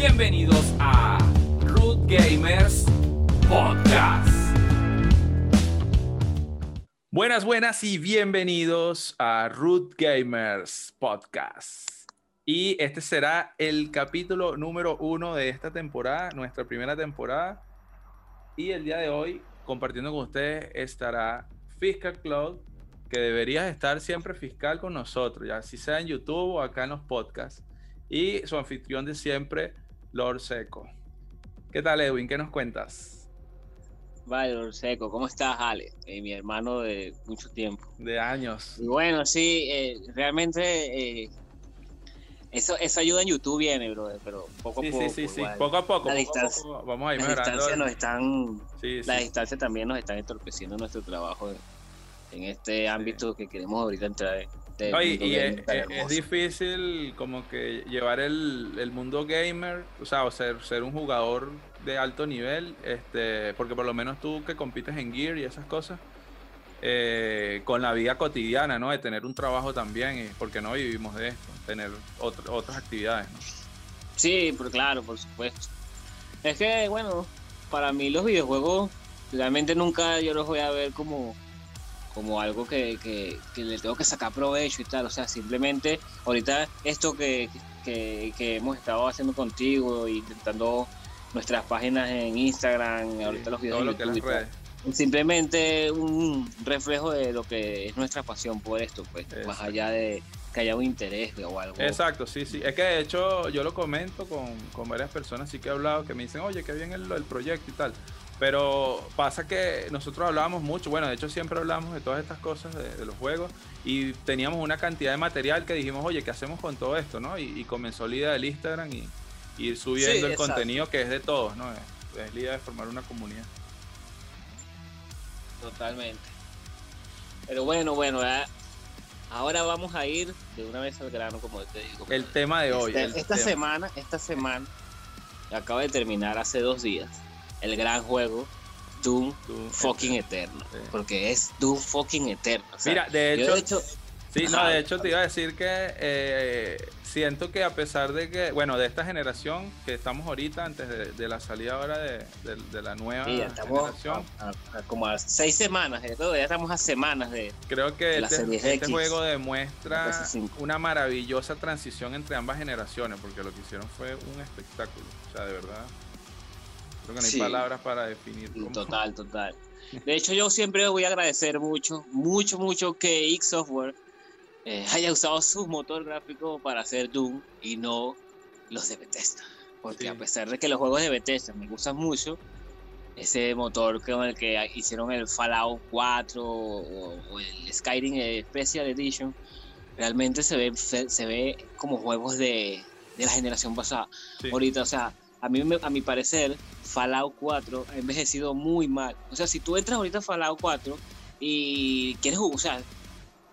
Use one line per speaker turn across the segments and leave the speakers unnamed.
Bienvenidos a Root Gamers Podcast. Buenas, buenas y bienvenidos a Root Gamers Podcast. Y este será el capítulo número uno de esta temporada, nuestra primera temporada. Y el día de hoy, compartiendo con ustedes, estará Fiscal Cloud, que deberías estar siempre fiscal con nosotros, ya si sea en YouTube o acá en los podcasts. Y su anfitrión de siempre, Lord Seco. ¿Qué tal, Edwin? ¿Qué nos cuentas?
Vale, Lord Seco, ¿cómo estás, Ale? Eh, mi hermano de mucho tiempo.
De años.
Y bueno, sí, eh, realmente eh, eso, eso ayuda en YouTube viene, bro, pero poco a
Sí,
poco.
sí, sí, sí.
igual.
Poco a poco.
La
poco a
distancia-
poco Vamos a ir
distancias nos están,
Sí, sí.
las distancias también nos están entorpeciendo nuestro trabajo en, en este ámbito que queremos ahorita entrar. Del
No, y, y es, difícil como que llevar el, el mundo gamer, o sea, o ser, ser un jugador de alto nivel, este, porque por lo menos tú que compites en Gear y esas cosas, eh, con la vida cotidiana, ¿no? De tener un trabajo también, y porque no vivimos de esto, tener otr- otras actividades, ¿no?
Sí, pero claro, por supuesto. Es que, bueno, para mí los videojuegos realmente nunca yo los voy a ver como, como algo que, que, que le tengo que sacar provecho y tal. O sea, simplemente ahorita esto que, que, que hemos estado haciendo contigo, intentando nuestras páginas en Instagram, ahorita los videos
Todo lo que las redes.
simplemente un reflejo de lo que es nuestra pasión por esto, pues, más allá de que haya un interés o algo.
Exacto, sí, sí. Es que de hecho yo lo comento con, con varias personas, sí que he hablado, que me dicen, oye, qué bien el, el proyecto y tal. Pero pasa que nosotros hablábamos mucho, bueno, de hecho siempre hablamos de todas estas cosas de, de los juegos y teníamos una cantidad de material que dijimos, oye, ¿qué hacemos con todo esto? ¿no? Y, y comenzó la idea del Instagram y, y ir subiendo
Sí,
el
exacto.
contenido que es de todos, ¿no? Es, es la idea de formar una comunidad.
Totalmente. Pero bueno, bueno, ahora vamos a ir de una vez al grano, como te digo.
El tema de hoy.
Este- esta
tema.
semana, esta semana, acaba de terminar hace dos días, el gran juego Doom fucking Eternal.
Sí.
Porque es Doom fucking Eternal. o sea,
Mira, de hecho,
de hecho,
Sí, no, de hecho te iba a decir que eh, siento que a pesar de que, bueno, de esta generación que estamos ahorita, antes de, de la salida ahora de, de- de la nueva
sí, ya estamos
generación,
a- a- como a seis semanas, ya estamos a semanas de...
creo que
la
este, este
X,
juego demuestra
PS5.
una maravillosa transición entre ambas generaciones, porque lo que hicieron fue un espectáculo, o sea, de verdad. Creo que no hay
Sí.
palabras para definir. Cómo-
Total, total. De hecho, yo siempre voy a agradecer mucho, mucho, mucho que X Software eh, haya usado su motor gráfico para hacer Doom y no los de Bethesda. Porque
Sí.
a pesar de que los juegos de Bethesda me gustan mucho, ese motor con el que hicieron el Fallout 4 o, o el Skyrim Special Edition, realmente se ve, se, se ve como juegos de, de la generación pasada
Sí.
ahorita, o sea, a mí a mi parecer Fallout 4 ha envejecido muy mal. O sea, si tú entras ahorita a Fallout 4 y quieres jugar, o sea,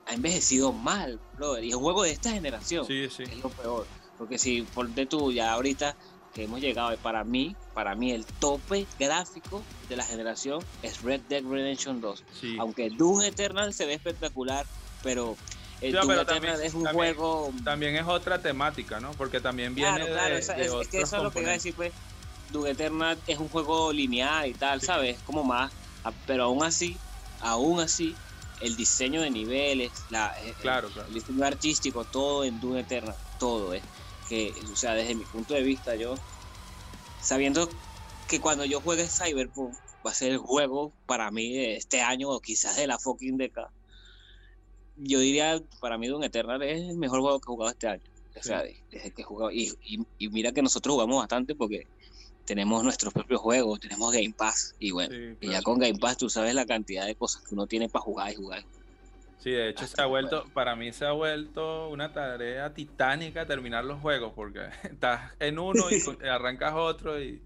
ha envejecido mal, brother, y es un juego de esta generación,
Sí, sí.
es lo peor, porque si por de tú ya ahorita que hemos llegado, y para mí, para mí el tope gráfico de la generación es Red Dead Redemption 2.
sí.
Aunque Doom Eternal se ve espectacular, pero el
Sí,
Doom
pero
Eternal
también-
es un
también-
juego
También es otra temática, ¿no? Porque también viene
Claro, claro,
de,
es, es que eso es lo que iba a decir, pues, Doom Eternal es un juego lineal y tal,
Sí.
¿sabes? Como más, pero aún así, aún así, el diseño de niveles, la, eh,
Claro, claro.
el diseño artístico, todo en Doom Eternal, todo es que, o sea, desde mi punto de vista, yo, sabiendo que cuando yo juegue Cyberpunk, va a ser el juego para mí de este año o quizás de la fucking década. Yo diría, para mí Doom Eternal es el mejor juego que he jugado este año. O sea, de- desde que he jugado. Y, y, y mira que nosotros jugamos bastante porque tenemos nuestros propios juegos, tenemos Game Pass. Y bueno,
Sí,
y ya con Game Pass tú sabes la cantidad de cosas que uno tiene para jugar y jugar.
Sí, de hecho se
Hasta
ha vuelto, para mí se ha vuelto una tarea titánica terminar los juegos, porque estás en uno y arrancas otro y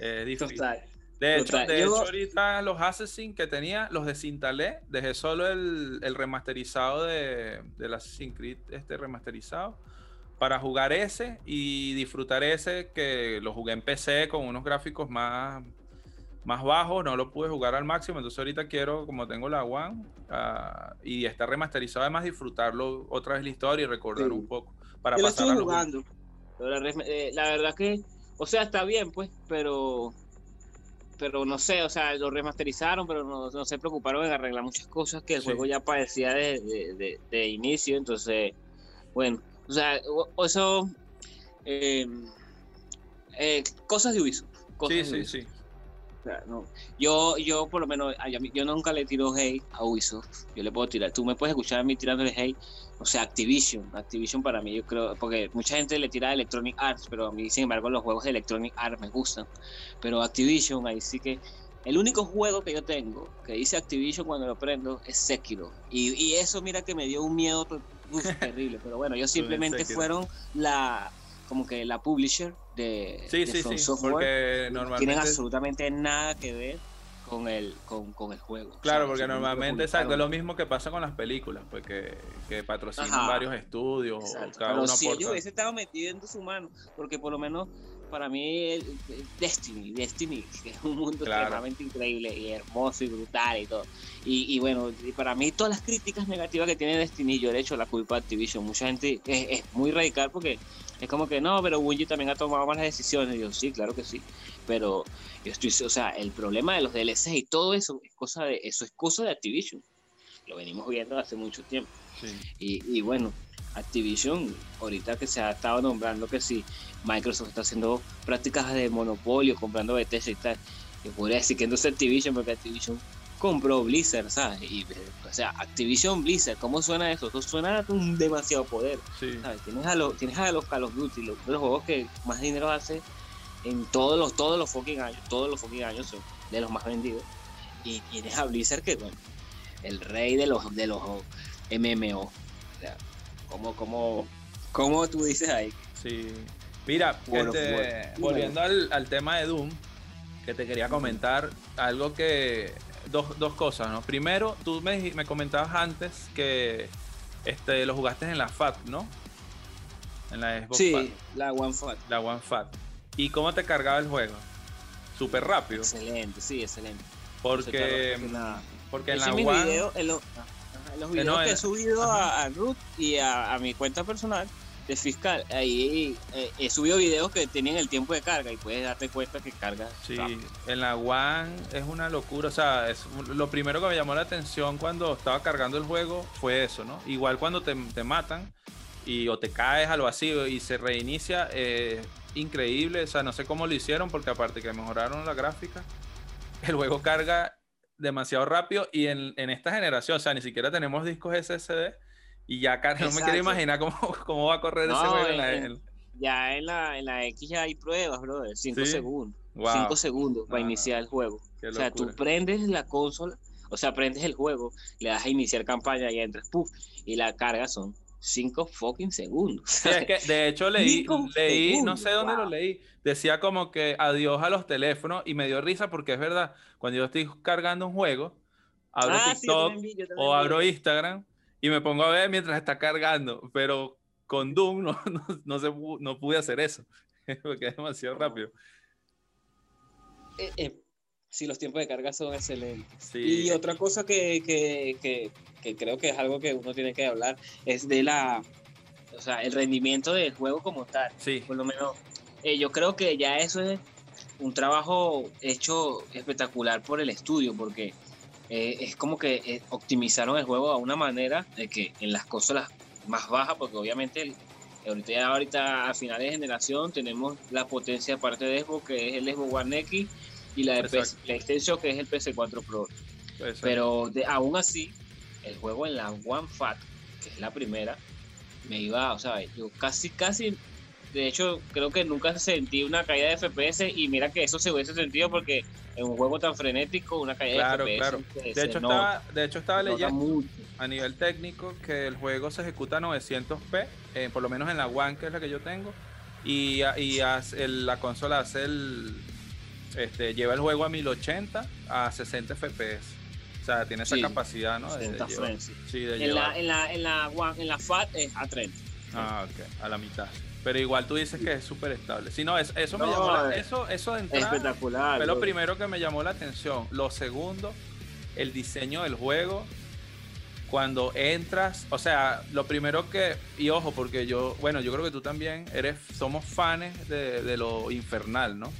eh, es difícil.
Total.
De hecho,
total.
de
Yo-
hecho, ahorita los Assassin que tenía, los desinstalé, dejé solo el, el remasterizado de, del Assassin's Creed este remasterizado para jugar ese y disfrutar ese que lo jugué en PC con unos gráficos más, más bajos, no lo pude jugar al máximo, entonces ahorita quiero, como tengo la One ah, y está remasterizado, además disfrutarlo otra vez la historia y recordar
Sí.
un poco para
Yo
pasar
jugando. La, eh, la verdad que o sea, está bien, pues, pero pero no sé, o sea, lo remasterizaron, pero no, se preocuparon en arreglar muchas cosas que el juego ya padecía de, de, inicio, entonces, bueno, o sea, eso, em, eh, cosas de Ubisoft.
sí, sí, sí.
no. Yo, yo por lo menos, yo nunca le tiro hate a Ubisoft. Yo le puedo tirar. Tú me puedes escuchar a mí tirándole hate. O sea, Activision. Activision para mí, yo creo, porque mucha gente le tira a Electronic Arts, pero a mí, sin embargo, los juegos de Electronic Arts me gustan. Pero Activision, ahí sí que. El único juego que yo tengo que dice Activision cuando lo prendo es Sekiro. Y, y eso, mira que me dio un miedo terrible. Pero bueno, ellos simplemente fueron la como que la publisher de,
sí, sí, sí, Porque normalmente...
tienen absolutamente nada que ver con el, con, con el juego.
Claro, porque normalmente exacto, es lo mismo que pasa con las películas, pues que, que patrocinan varios estudios.
Cada Pero si ellos hubiesen estado metiendo su mano, porque por lo menos para mí Destiny, Destiny es un mundo extremadamente increíble y hermoso y brutal y todo. Y, y, bueno, para mí todas las críticas negativas que tiene Destiny, yo he hecho la culpa a Activision. Mucha gente es, es muy radical porque es como que no, pero Bungie también ha tomado malas decisiones. Y yo, sí, claro que sí. Pero yo estoy, o sea, el problema de los DLC y todo eso es cosa de, eso es cosa de Activision. Lo venimos viendo hace mucho tiempo. Y, y, bueno, Activision, ahorita que se ha estado nombrando que sí, Microsoft está haciendo prácticas de monopolio, comprando Bethesda y tal. Yo podría decir que no es Activision, porque Activision compró Blizzard, ¿sabes? Y, o sea, Activision Blizzard, ¿cómo suena eso? Eso suena un demasiado poder. ¿sabes? Tienes a, los, tienes a los Call of Duty, los, los juegos que más dinero hace en todos los, todos los fucking años, todos los fucking años son de los más vendidos. Y tienes a Blizzard que, bueno, el rey de los, de los MMO. O sea, como, como, como tú dices ahí.
Sí. Mira, este, volviendo al, al, tema de Doom, que te quería comentar algo que. Dos, dos cosas, ¿no? Primero, tú me, me comentabas antes que este, lo jugaste en la FAT, ¿no?
En la Xbox Sí, la One FAT.
La One FAT. ¿Y cómo te cargaba el juego? Súper rápido.
Excelente, sí, excelente.
Porque, porque en la
One... Video, en, los videos que he subido a, a, Ruth y a, mi cuenta personal de fiscal, ahí eh, he subido videos que tienen el tiempo de carga y puedes darte cuenta que carga.
Sí, en la One es una locura. O sea, es, lo primero que me llamó la atención cuando estaba cargando el juego fue eso, ¿no? Igual cuando te, te matan y o te caes al vacío y se reinicia, eh, increíble. O sea, no sé cómo lo hicieron porque aparte que mejoraron la gráfica, el juego carga demasiado rápido y en, esta generación, o sea, ni siquiera tenemos discos SSD y ya carga, no me quiero imaginar cómo, cómo va a correr ese juego en, la...
Ya en la, en la X ya hay pruebas, bro, 5 segundos. 5 segundos para iniciar el juego. O sea, tú prendes la consola, o sea, prendes el juego, le das a iniciar campaña y entras, puff, y la carga son 5 fucking segundos.
es que de hecho leí, leí no sé dónde lo leí, decía como que adiós a los teléfonos y me dio risa porque es verdad, cuando yo estoy cargando un juego, abro ah, TikTok o abro Instagram y me pongo a ver mientras está cargando, pero con Doom no, no, se, no pude hacer eso, porque es demasiado rápido.
Eh, eh, sí, los tiempos de carga son excelentes. Y otra cosa que, que, que, que, creo que es algo que uno tiene que hablar es de la, o sea, el rendimiento del juego como tal.
Sí.
Por lo menos, eh, yo creo que ya eso es un trabajo hecho espectacular por el estudio, porque eh, es como que eh, optimizaron el juego a una manera de que en las consolas más bajas, porque obviamente el, ahorita, ahorita a finales de generación tenemos la potencia aparte de Xbox, que es el Xbox One X, y la de PlayStation que es el PS4 Pro. Pero de, aún así, el juego en la One Fat, que es la primera, me iba, o sea, yo casi, casi, de hecho, creo que nunca sentí una caída de FPS y mira que eso se hubiese sentido porque en un juego tan frenético, una caída de FPS. Claro.
De hecho, estaba, de hecho, estaba leyendo a nivel técnico que el juego se ejecuta a 900p, eh, por lo menos en la One, que es la que yo tengo, y, y la consola hace el, este, lleva el juego a 1080 a 60 FPS. O sea, tiene esa capacidad, ¿no?
De, sí, de en, la, en, la, en, la, en la FAT es a 30.
Ah, ok, a la mitad. Pero igual tú dices que es súper estable. Si no, eso, eso me llamó la, eso, eso de entrada,
espectacular.
Fue lo primero que me llamó la atención. Lo segundo, el diseño del juego cuando entras, o sea, lo primero que, y ojo, porque yo, bueno, yo creo que tú también eres, somos fans de, lo infernal, ¿no?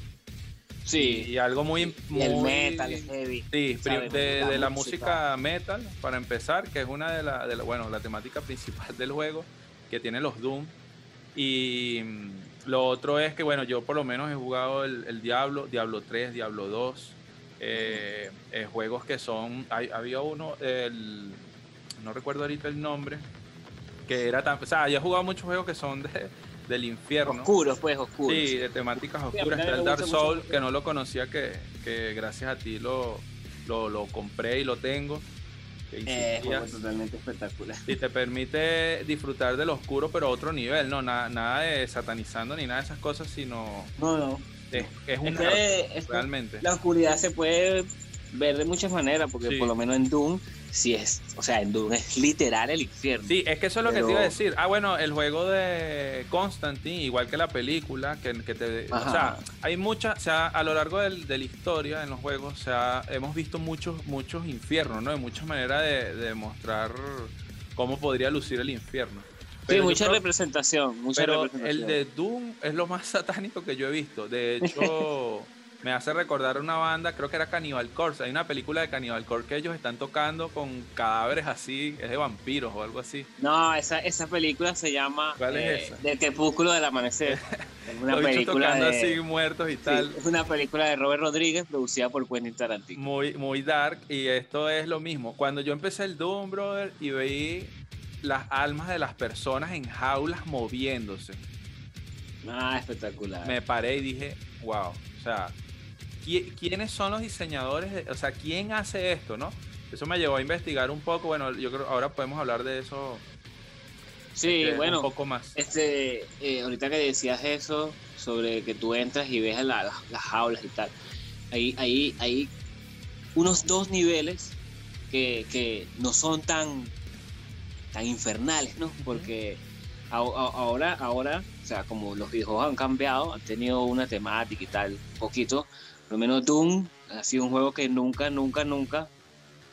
Sí.
Y, algo muy,
el metal, heavy.
Sí, de, la, música. metal, para empezar, que es una de las, la, bueno, la temática principal del juego, que tiene los Doom. Y mm, lo otro es que, bueno, yo por lo menos he jugado el, el Diablo, Diablo 3, Diablo 2, eh, eh, juegos que son, hay, había uno, el, no recuerdo ahorita el nombre, que era tan, o sea, yo he jugado muchos juegos que son de, del infierno.
Oscuros, pues, oscuros.
Sí, de temáticas oscuras. Está el Dark Soul, que no lo conocía, que, que gracias a ti lo, lo, lo compré y lo tengo.
Eh, es totalmente espectacular.
Y te permite disfrutar del oscuro, pero a otro nivel, ¿no? Nada, nada de satanizando ni nada de esas cosas, sino.
No, no.
Es, es un. realmente.
La oscuridad se puede ver de muchas maneras, porque por lo menos en Doom sí es, o sea, en Doom es literal el infierno.
Sí, es que eso es lo que te iba a decir. Ah, bueno, el juego de Constantine, igual que la película, que, que te... O sea, hay muchas, o sea, a lo largo del, de la historia en los juegos, o sea, hemos visto muchos, muchos infiernos, ¿no? De muchas maneras de, de mostrar cómo podría lucir el infierno.
sí, mucha representación, mucha
pero el de Doom es lo más satánico que yo he visto. De hecho, me hace recordar una banda, creo que era Cannibal Corpse. Hay una película de Cannibal Corpse que ellos están tocando con cadáveres así, es de vampiros o algo así.
No, esa, esa película se llama
¿Cuál es
eh, esa? De Crepúsculo del Amanecer.
Es una película de, así muertos y tal.
es una película de Robert Rodríguez producida por Quentin Tarantino.
Muy, muy dark y esto es lo mismo. Cuando yo empecé el Doom, brother, y veí las almas de las personas en jaulas moviéndose.
Ah, espectacular.
Me paré y dije, wow. O sea, ¿quiénes son los diseñadores? o sea, ¿quién hace esto, no? Eso me llevó a investigar un poco. Bueno, yo creo ahora podemos hablar de eso.
Sí,
este,
bueno,
un poco más.
Este, eh, ahorita que decías eso sobre que tú entras y ves las jaulas y tal, ahí, ahí, hay unos dos niveles que, que, no son tan, tan infernales, ¿no? Porque ahora, ahora, o sea, como los videojuegos han cambiado, han tenido una temática y tal, un poquito, lo menos Doom ha sido un juego que nunca, nunca, nunca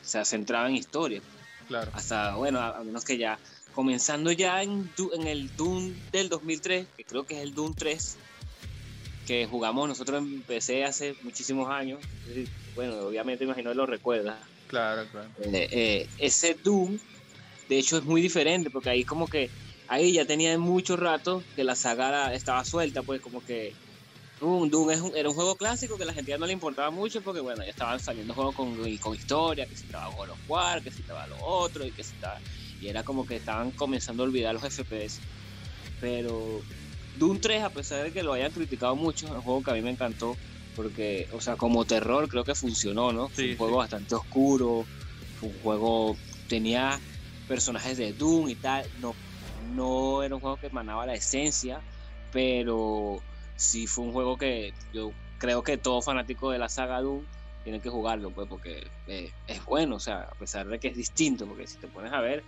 se ha centrado en historia.
Claro.
Hasta, bueno, a, menos que ya, comenzando ya en, en el Doom del 2003, que creo que es el Doom 3, que jugamos nosotros en PC hace muchísimos años. Bueno, obviamente imagino que lo recuerdas.
Claro, claro.
Eh, eh, ese Doom, de hecho, es muy diferente, porque ahí como que, ahí ya tenía mucho rato que la saga estaba suelta, pues como que Doom, Doom era un juego clásico que a la gente ya no le importaba mucho porque, bueno, ya estaban saliendo juegos con, con historia, que si estaba God of War, que si estaba lo otro, y que si estaba... Y era como que estaban comenzando a olvidar los FPS. Pero Doom 3, a pesar de que lo hayan criticado mucho, es un juego que a mí me encantó porque, o sea, como terror creo que funcionó, ¿no? fue un juego bastante oscuro, fue un juego, tenía personajes de Doom y tal, no, no era un juego que emanaba la esencia, pero sí fue un juego que yo creo que todo fanático de la saga Doom tiene que jugarlo, pues, porque eh, es bueno, o sea, a pesar de que es distinto, porque si te pones a ver,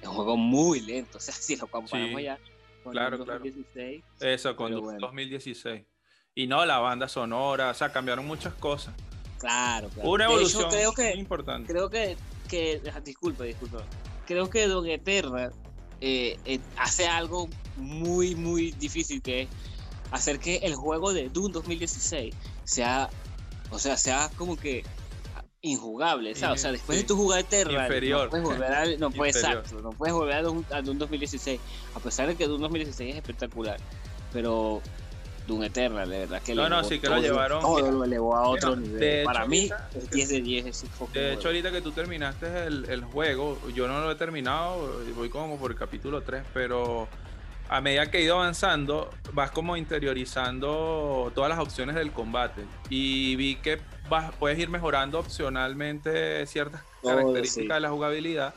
es un juego muy lento, o sea, si lo comparamos ya
con claro, 2016. Eso, con 2016. Y no, la banda sonora, o sea, cambiaron muchas cosas.
Claro, claro.
Una evolución
creo que,
importante.
Creo que, que, disculpa, disculpa. Creo que Don Eterna eh, eh, hace algo muy, muy difícil que es hacer que el juego de Doom 2016 sea, o sea, sea como que injugable, ¿sabes? O sea, después de tu jugar Terra,
Inferior.
no puedes volver a, no puedes, no puedes volver a Doom, a Doom 2016, a pesar de que Doom 2016 es espectacular, pero Doom Eternal, de verdad que
no, no, sí que lo llevaron
todo lo elevó a otro nivel. Para mí es 10 de 10 ese
De hecho, ahorita que tú terminaste el, el, juego, yo no lo he terminado, voy como por el capítulo 3, pero a medida que he ido avanzando, vas como interiorizando todas las opciones del combate. Y vi que vas, puedes ir mejorando opcionalmente ciertas características de la jugabilidad.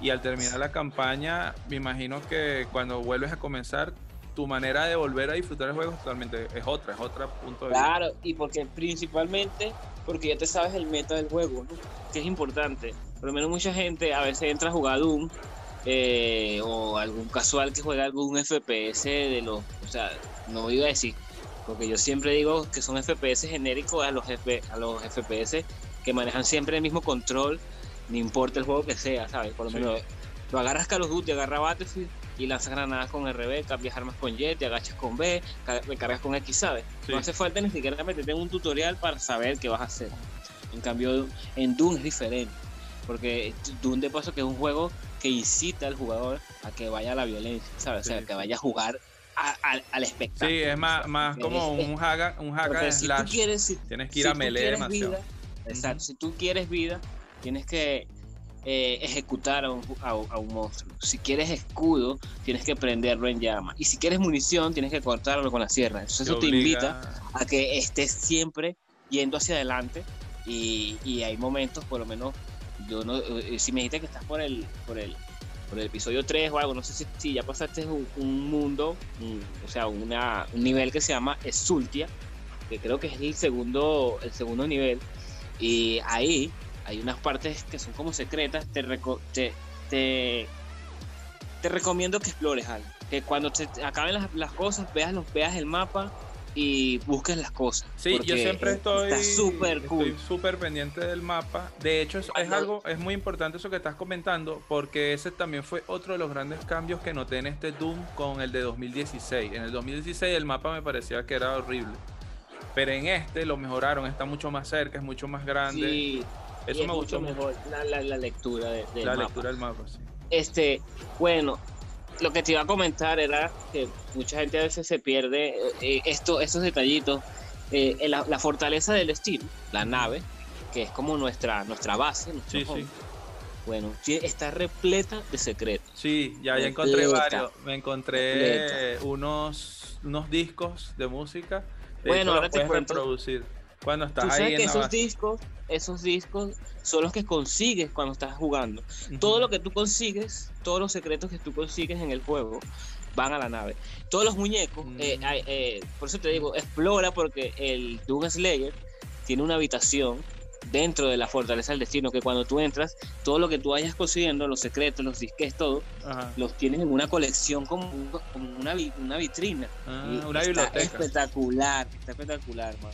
Y al terminar la campaña, me imagino que cuando vuelves a comenzar, tu manera de volver a disfrutar el juego totalmente es otra, es otra punto de
vista. Claro, y porque principalmente porque ya te sabes el meta del juego, que es importante. Por lo menos mucha gente a veces entra a jugar Doom eh, o algún casual que juega algún FPS de los, o sea, no iba a decir, porque yo siempre digo que son FPS genéricos a los, a los FPS que manejan siempre el mismo control no importa el juego que sea, ¿sabes? Por lo menos lo agarras Call of Duty, agarras Battlefield y lanzas granadas con RB, cambias armas con Y, te agachas con B, recargas con X, ¿sabes? No hace falta ni siquiera meterte en un tutorial para saber qué vas a hacer. En cambio, en Doom es diferente, porque Doom de paso que es un juego que incita al jugador a que vaya a la violencia, ¿sabes? O sea, que vaya a jugar al espectáculo.
Sí, es más, más como un hack, un hack
si Tú quieres,
tienes que ir a melee demasiado.
Vida, exacto, si tú quieres vida, tienes que eh, ejecutar a un, a, un, monstruo. Si quieres escudo, tienes que prenderlo en llama. Y si quieres munición, tienes que cortarlo con la sierra. Entonces eso te invita a que estés siempre yendo hacia adelante. Y, y hay momentos, por lo menos, yo no, eh, si me dijiste que estás por el, por el, por el episodio 3 o algo, no sé si, si ya pasaste un, un mundo, o sea, un nivel que se llama Exultia, que creo que es el segundo, el segundo nivel. Y ahí hay unas partes que son como secretas, te, te, te, recomiendo que explores algo. Que cuando te acaben las, las, cosas, veas, los, veas el mapa y busques las cosas.
Sí, yo siempre estoy súper cool. súper pendiente del mapa. De hecho, es, es, algo, es muy importante eso que estás comentando, porque ese también fue otro de los grandes cambios que noté en este Doom con el de 2016. En el 2016 el mapa me parecía que era horrible. Pero en este lo mejoraron, está mucho más cerca, es mucho más grande.
Sí, eso me gustó mejor la, la, lectura de,
del la lectura del mapa, sí.
Este, bueno, lo que te iba a comentar era que mucha gente a veces se pierde eh, eh, esto, estos detallitos. Eh, la, la, fortaleza del estilo, la nave, que es como nuestra, nuestra base, sí, sí. bueno, está repleta de secretos.
Sí, ya, ya encontré varios. Me encontré unos, unos discos de música.
bueno, ahora te
puedes reproducir cuando estás ¿Tú sabes
que esos discos, esos discos son los que consigues cuando estás jugando. Todo lo que tú consigues, todos los secretos que tú consigues en el juego van a la nave. Todos los muñecos, eh, mm. eh, por eso te digo, explora porque el Doom Slayer tiene una habitación dentro de la fortaleza del destino, que cuando tú entras, todo lo que tú vayas consiguiendo, los secretos, los disques, todo, los tienes en una colección como, una, una vitrina.
Ah, una biblioteca.
Espectacular, está espectacular, man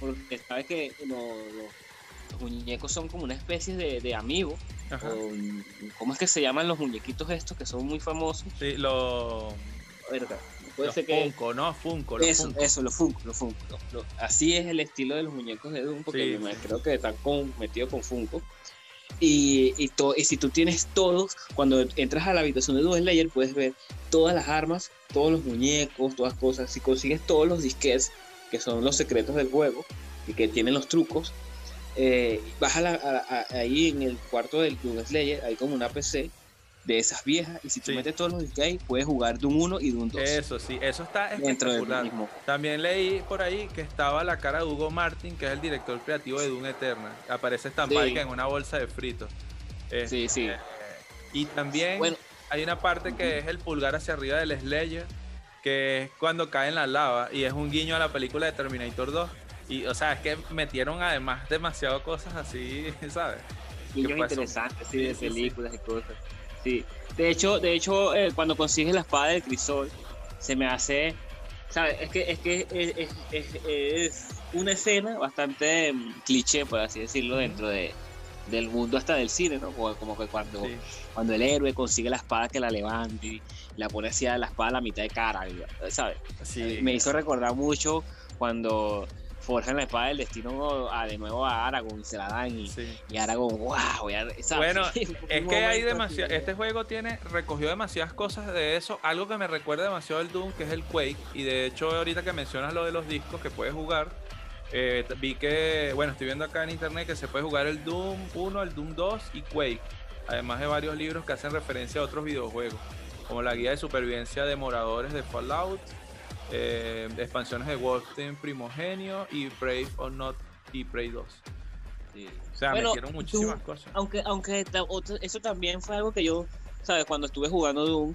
porque sabes que los, muñecos son como una especie de, de amigo. ¿Cómo es que se llaman los muñequitos estos que son muy famosos?
Sí, los...
Puede
ser que... Funko, ¿no? Funko,
eso, Funko. Eso, los Funko, los Funko. así es el estilo de los muñecos de Doom, porque creo que están con, metidos con Funko. Y, y, y, si tú tienes todos, cuando entras a la habitación de Doom Slayer, puedes ver todas las armas, todos los muñecos, todas cosas. Si consigues todos los disquets que son los secretos del juego y que tienen los trucos. Eh, vas a ahí en el cuarto del Doom Slayer, hay como una PC de esas viejas y si tú metes todos los disques puedes jugar Doom 1 y Doom 2.
Eso sí, eso está espectacular. Mismo. También leí por ahí que estaba la cara de Hugo Martin, que es el director creativo de Doom Eternal. Aparece esta sí. en una bolsa de fritos.
sí, sí.
Eh, y también hay una parte que es el pulgar hacia arriba del Slayer que es cuando cae en la lava y es un guiño a la película de Terminator 2. Y, o sea, es que metieron además demasiado cosas así, ¿sabes?
Guiños interesantes, sí, de películas y cosas. Sí. De hecho, de hecho eh, cuando consigues la espada del crisol, se me hace. ¿Sabes? Es que, es, que es, es, es una escena bastante mm, cliché, por así decirlo, dentro de, del mundo hasta del cine, ¿no? Como, que cuando, cuando el héroe consigue la espada que la levanta y la pone así a la espada a la mitad de cara, ¿sabes? Sí. Me hizo recordar mucho cuando forjan la espada del destino a, de nuevo a Aragorn y se la dan y, y Aragorn, wow,
Bueno, es que hay demasiado, este juego tiene, recogió demasiadas cosas de eso, algo que me recuerda demasiado al Doom, que es el Quake, y de hecho ahorita que mencionas lo de los discos que puedes jugar, eh, vi que, bueno, estoy viendo acá en internet que se puede jugar el Doom 1, el Doom 2 y Quake, además de varios libros que hacen referencia a otros videojuegos, como la guía de supervivencia de moradores de Fallout, eh, expansiones de Wolfenstein Primogenio y Brave or Not y Prey 2. O sea, me metieron muchísimas cosas.
Aunque, aunque eso también fue algo que yo, ¿sabes? Cuando estuve jugando Doom,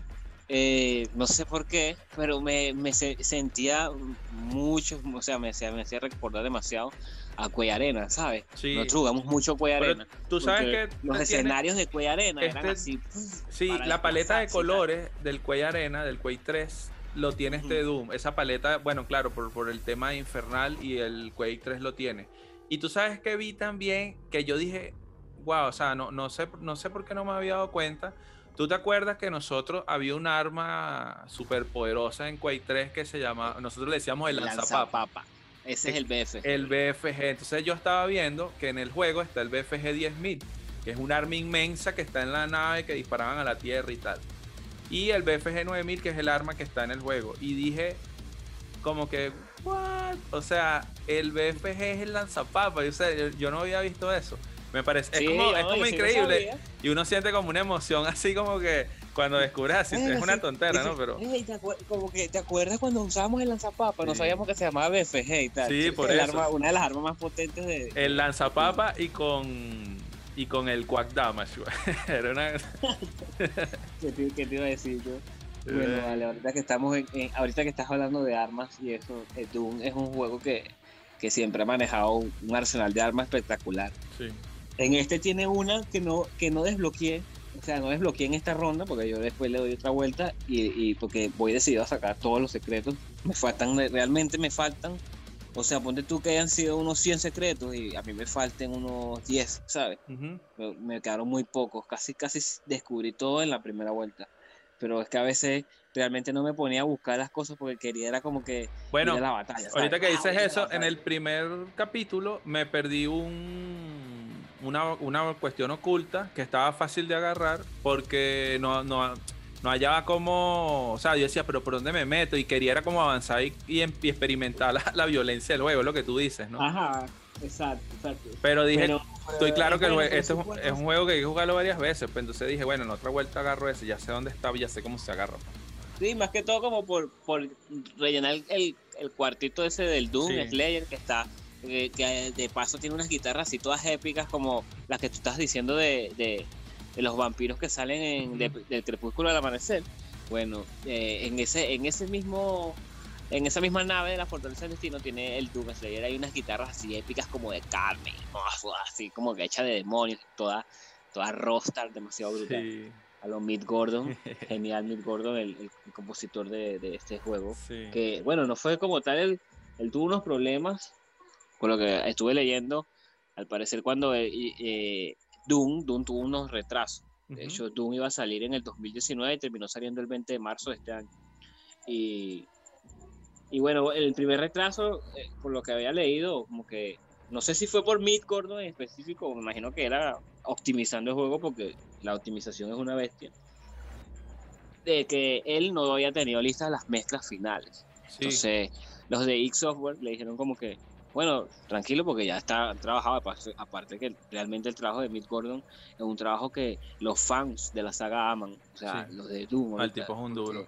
eh, no sé por qué, pero me, me sentía mucho, o sea, me, me hacía recordar demasiado a Cuella Arena, ¿sabes? Sí. Nosotros jugamos mucho Cuella Arena.
Tú sabes que
los escenarios de Cuella Arena eran este así.
Sí, la paleta de colores del Cuella Arena, del Quake 3, lo tiene este Doom. Esa paleta, bueno, claro, por, por el tema infernal y el Quake 3 lo tiene. Y tú sabes que vi también que yo dije, wow, o sea, no, no, sé, no sé por qué no me había dado cuenta. ¿Tú te acuerdas que nosotros había un arma súper poderosa en Quake 3 que se llama, nosotros le decíamos el lanzapapa?
Ese es el BFG.
El BFG. Entonces yo estaba viendo que en el juego está el BFG 10.000, que es un arma inmensa que está en la nave que disparaban a la Tierra y tal. Y el BFG 9000, que es el arma que está en el juego. Y dije, como que, ¿what? O sea, el BFG es el lanzapapa. O sea, yo, no había visto eso. Me parece, es como, increíble. Y uno siente como una emoción así como que cuando descubres así, es una tontera, ¿no? Pero...
como que te acuerdas cuando usábamos el lanzapapa, no sabíamos que se llamaba BFG y tal.
Sí, por eso.
una de las armas más potentes de...
El lanzapapa y con y con el Quack Damage. Era una...
¿Qué, te, iba a decir yo? Bueno, eh. vale, ahorita que estamos en, ahorita que estás hablando de armas y eso, eh, Doom es un juego que, que siempre ha manejado un arsenal de armas espectacular.
Sí.
En este tiene una que no, que no desbloqueé, o sea, no desbloqueé en esta ronda porque yo después le doy otra vuelta y, y porque voy decidido a sacar todos los secretos. Me faltan, realmente me faltan o sea, ponte tú que hayan sido unos 100 secretos y a mí me falten unos 10, ¿sabes? me, quedaron muy pocos, casi, casi descubrí todo en la primera vuelta. Pero es que a veces realmente no me ponía a buscar las cosas porque quería era como que
bueno, la batalla. Ahorita que ah, dices eso, en el primer capítulo me perdí un, una, una cuestión oculta que estaba fácil de agarrar porque no, no no hallaba como, o sea, yo decía, pero ¿por dónde me meto? Y quería era como avanzar y, y, experimentar la, violencia del juego, es lo que tú dices, ¿no?
Ajá, exacto, exacto.
Pero dije, estoy claro que este es, un juego que hay que jugarlo varias veces, pues entonces dije, bueno, en otra vuelta agarro ese, ya sé dónde está, ya sé cómo se agarra.
Sí, más que todo como por, por rellenar el, el cuartito ese del Doom Slayer que está que, de paso tiene unas guitarras así todas épicas como las que tú estás diciendo de de los vampiros que salen en, del crepúsculo al amanecer. Bueno, eh, en ese en ese mismo en esa misma nave de la Fortaleza del Destino tiene el Doom Slayer. Hay unas guitarras así épicas como de carne, así como que hecha de demonios, toda, toda rostar, demasiado brutal. A los Mid Gordon, genial Mid Gordon, el, compositor de, de, este juego. Que bueno, no fue como tal, él, él, tuvo unos problemas, con lo que estuve leyendo. Al parecer, cuando eh, eh Doom, Doom tuvo unos retrasos. De hecho, Doom iba a salir en el 2019 y terminó saliendo el 20 de marzo de este año. Y, y bueno, el primer retraso, eh, por lo que había leído, como que no sé si fue por Mid Gordon en específico, me imagino que era optimizando el juego porque la optimización es una bestia. De que él no había tenido listas las mezclas finales. Entonces, los de X Software le dijeron como que bueno, tranquilo porque ya está trabajado, aparte que realmente el trabajo de Mick Gordon es un trabajo que los fans de la saga aman, o sea, los de Doom.
El tipo es un duro.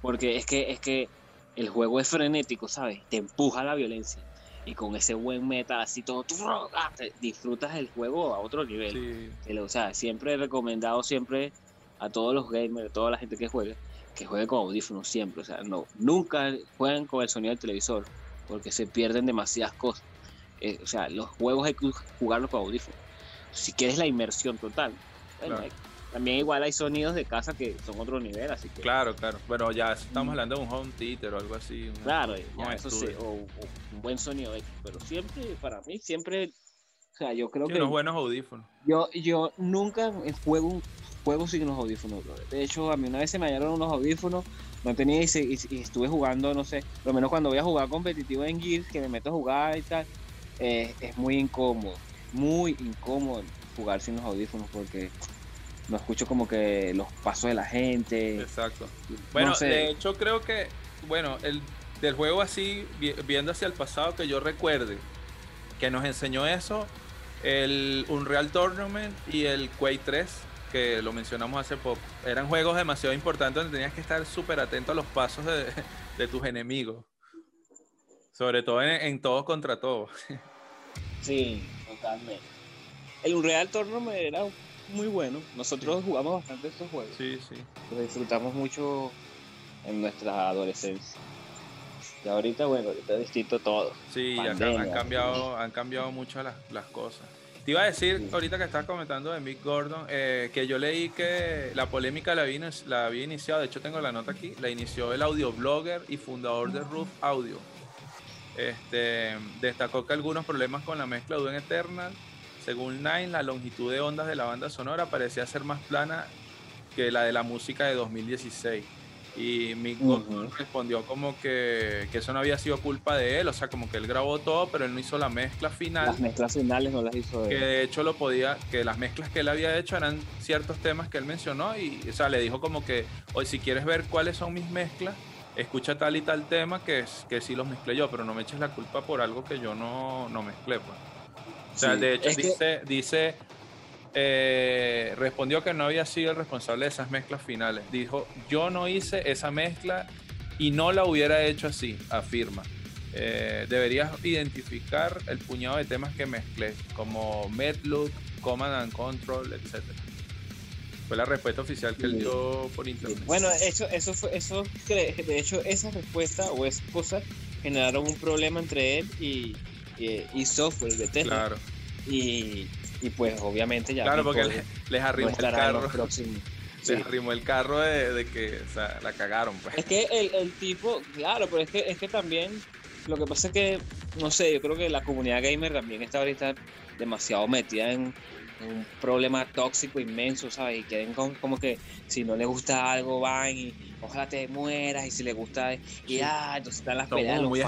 Porque es que, es que el juego es frenético, ¿sabes? Te empuja a la violencia. Y con ese buen meta, así todo, ah, disfrutas el juego a otro nivel. O sea, siempre he recomendado siempre a todos los gamers, a toda la gente que juegue, que juegue con audífonos siempre. O sea, no, nunca jueguen con el sonido del televisor porque se pierden demasiadas cosas. Eh, o sea, los juegos hay que jugarlos con audífonos. Si quieres la inmersión total. también igual hay sonidos de casa que son otro nivel, así que...
Claro, claro. Pero ya estamos hablando de un home theater o algo así.
claro, eso sí, o, un buen sonido. Pero siempre, para mí, siempre... O sea, yo creo que...
Unos buenos audífonos.
Yo, yo nunca juego, juego sin unos audífonos, De hecho, a mí una vez se me hallaron unos audífonos no tenía y, estuve jugando, no sé, lo menos cuando voy a jugar competitivo en Gears, que me meto a jugar y tal, eh, es muy incómodo, muy incómodo jugar sin los audífonos porque no escucho como que los pasos de la gente.
Exacto. Bueno, de hecho creo que, bueno, el del juego así, viendo hacia el pasado que yo recuerde, que nos enseñó eso, el Unreal Tournament y el Quake 3 que lo mencionamos hace poco. Eran juegos demasiado importantes donde tenías que estar súper atento a los pasos de, tus enemigos. Sobre todo en, todos contra todos.
Sí, totalmente. El Unreal Tournament era muy bueno. Nosotros jugamos bastante estos juegos.
Sí, sí.
Los disfrutamos mucho en nuestra adolescencia. Y ahorita, bueno, ahorita es distinto todo.
Sí, han, cambiado, han cambiado mucho las, las cosas. Te iba a decir, ahorita que estás comentando de Mick Gordon, eh, que yo leí que la polémica la había, la había iniciado, de hecho tengo la nota aquí, la inició el audioblogger y fundador de Roof Audio. Este, destacó que algunos problemas con la mezcla de Doom Eternal según Nine, la longitud de ondas de la banda sonora parecía ser más plana que la de la música de 2016. Y Mick Gordon respondió como que, que, eso no había sido culpa de él, o sea, como que él grabó todo, pero él no hizo la mezcla final.
Las mezclas finales no las hizo él.
Que de hecho lo podía, que las mezclas que él había hecho eran ciertos temas que él mencionó y, o sea, le dijo como que, hoy si quieres ver cuáles son mis mezclas, escucha tal y tal tema que, que sí los mezclé yo, pero no me eches la culpa por algo que yo no, no mezclé, pues. O sea, de hecho dice, dice eh, respondió que no había sido el responsable de esas mezclas finales. Dijo, yo no hice esa mezcla y no la hubiera hecho así, afirma. Eh, deberías identificar el puñado de temas que mezclé, como Medlook, Command and Control, etc. Fue la respuesta oficial que él dio por internet.
Bueno, eso, eso fue, eso, de hecho, esa respuesta o esas cosas generaron un problema entre él y, y, software de Tesla.
Claro.
Y, y pues obviamente ya.
Claro, porque les, arrimó el carro. Les arrimó el carro de, que o sea, la cagaron. Pues.
Es que el, el, tipo, claro, pero es que, es que también lo que pasa es que, no sé, yo creo que la comunidad gamer también está ahorita demasiado metida en, un problema tóxico inmenso, ¿sabes? Y quieren como, que si no le gusta algo van y ojalá te mueras y si le gusta y ah, entonces están las peleas
muy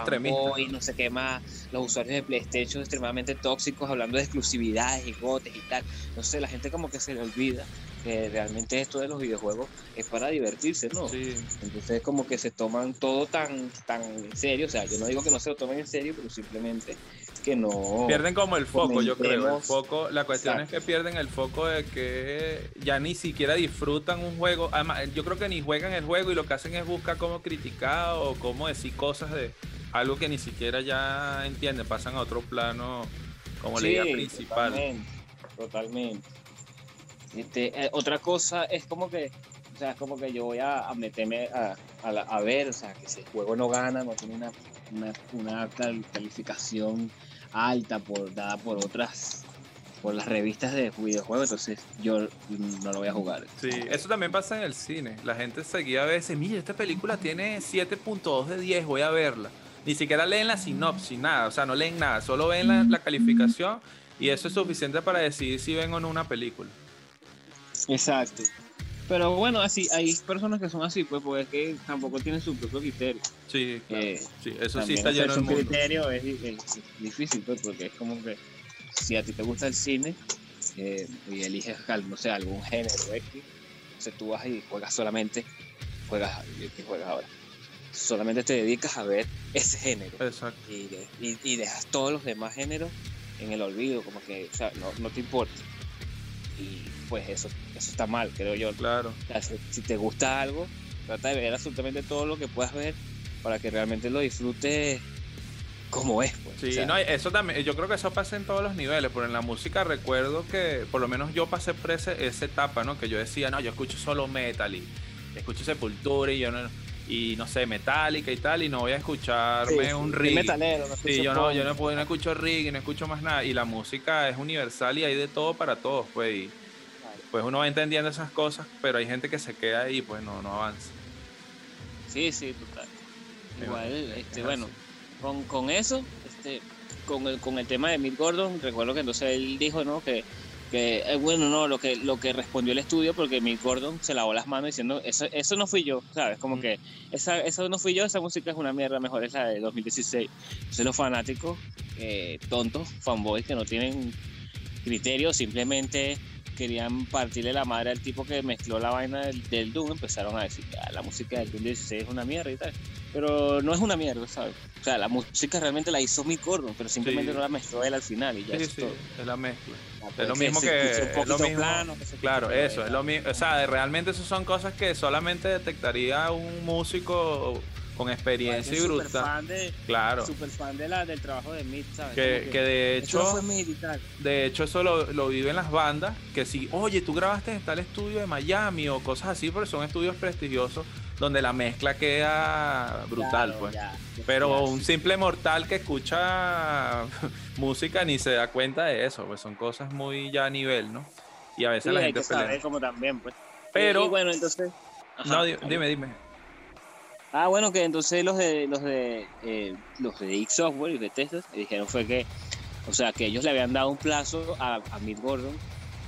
y no sé qué más, los usuarios de PlayStation extremadamente tóxicos hablando de exclusividades y gotes y tal. No sé, la gente como que se le olvida que realmente esto de los videojuegos es para divertirse, ¿no?
Sí.
Entonces como que se toman todo tan tan en serio, o sea, yo no digo que no se lo tomen en serio, pero simplemente que no.
Pierden como el foco, yo creo. El foco, la cuestión es que pierden el foco de que ya ni siquiera disfrutan un juego. Además, yo creo que ni juegan el juego y lo que hacen es buscar cómo criticar o cómo decir cosas de algo que ni siquiera ya entienden. Pasan a otro plano como la idea principal.
Totalmente. totalmente. Este, eh, otra cosa es como que o sea, es como que yo voy a, meterme a, a, ver, o sea, que si el juego no gana, no tiene una, una, una calificación alta por, dada por otras por las revistas de videojuegos, entonces yo no lo voy a jugar.
Sí, eso también pasa en el cine. La gente seguía a veces, mire, esta película tiene 7.2 de 10, voy a verla. Ni siquiera leen la sinopsis, nada, o sea, no leen nada, solo ven la, la calificación y eso es suficiente para decidir si ven o no una película.
Exacto. Pero bueno, así hay personas que son así, pues, porque es que tampoco tienen su propio criterio.
Sí, eh, sí eso sí está lleno
criterio es, difícil, pues, porque es como que si a ti te gusta el cine eh, y eliges, no sé, algún género X, entonces tú vas y juegas solamente, juegas, ¿qué juegas ahora? Solamente te dedicas a ver ese género.
Exacto.
Y, y, dejas todos los demás géneros en el olvido, como que, o sea, no, no te importa. Y pues eso, eso está mal, creo yo.
Claro.
si, te gusta algo, trata de ver absolutamente todo lo que puedas ver para que realmente lo disfrutes como es. Pues.
Sí, no, eso también, yo creo que eso pasa en todos los niveles, pero en la música recuerdo que por lo menos yo pasé por ese, esa etapa, ¿no? Que yo decía, no, yo escucho solo metal y escucho Sepultura y yo no y no sé, Metallica y tal, y no voy a escucharme un reggae.
Metalero,
sí, yo no, yo no, puedo, no escucho reggae, no escucho más nada. Y la música es universal y hay de todo para todos, pues. Y, pues uno va entendiendo esas cosas, pero hay gente que se queda ahí pues no, no avanza.
Sí, sí, total. Igual, este, bueno, con, con, eso, este, con el, con el tema de Mick Gordon, recuerdo que entonces él dijo, ¿no? Que, que eh, bueno, no, lo que, lo que respondió el estudio, porque Mick Gordon se lavó las manos diciendo, eso, eso no fui yo, ¿sabes? Como que esa, eso no fui yo, esa música es una mierda, mejor es la de 2016. Entonces los fanáticos, eh, tontos, fanboys que no tienen criterio, simplemente querían partirle la madre al tipo que mezcló la vaina del, Doom, empezaron a decir que ah, la música del Doom 16 es una mierda y tal. Pero no es una mierda, ¿sabes? O sea, la música realmente la hizo mi Gordon, pero simplemente no la mezcló él al final y ya
sí,
es
sí, Es la mezcla. es lo mismo que. Es lo mismo, claro, eso, es lo mismo. O sea, realmente eso son cosas que solamente detectaría un músico con experiencia y bruta. claro.
Super fan de la, del trabajo de Mitch, ¿sabes?
Que, que, de hecho, de hecho eso lo, lo viven las bandas, que si, oye, tú grabaste en tal estudio de Miami o cosas así, porque son estudios prestigiosos donde la mezcla queda brutal, pues. Pero un simple mortal que escucha música ni se da cuenta de eso, pues son cosas muy ya a nivel, ¿no? Y a veces la gente
que como también, pues.
Pero
bueno, entonces
No, dime, dime.
Ah, bueno, que entonces los de los de eh, los de X Software y de Tesla dijeron fue que O sea, que ellos le habían dado un plazo a, a Gordon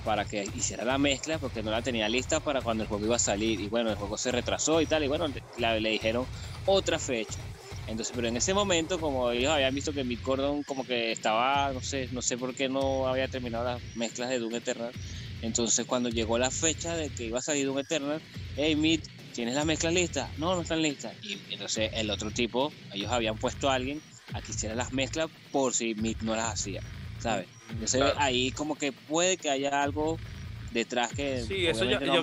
para que hiciera la mezcla porque no la tenía lista para cuando el juego iba a salir. Y bueno, el juego se retrasó y tal. Y bueno, le, le dijeron otra fecha. Entonces, pero en ese momento, como ellos habían visto que Mid Gordon como que estaba, no sé, no sé por qué no había terminado las mezclas de Doom Eternal. Entonces, cuando llegó la fecha de que iba a salir Doom Eternal, hey ¿tienes las mezclas listas? No, no están listas. Y entonces el otro tipo, ellos habían puesto a alguien a que hiciera las mezclas por si Mid no las hacía, ¿sabes? Entonces ahí como que puede que haya algo detrás que
sí eso yo, creo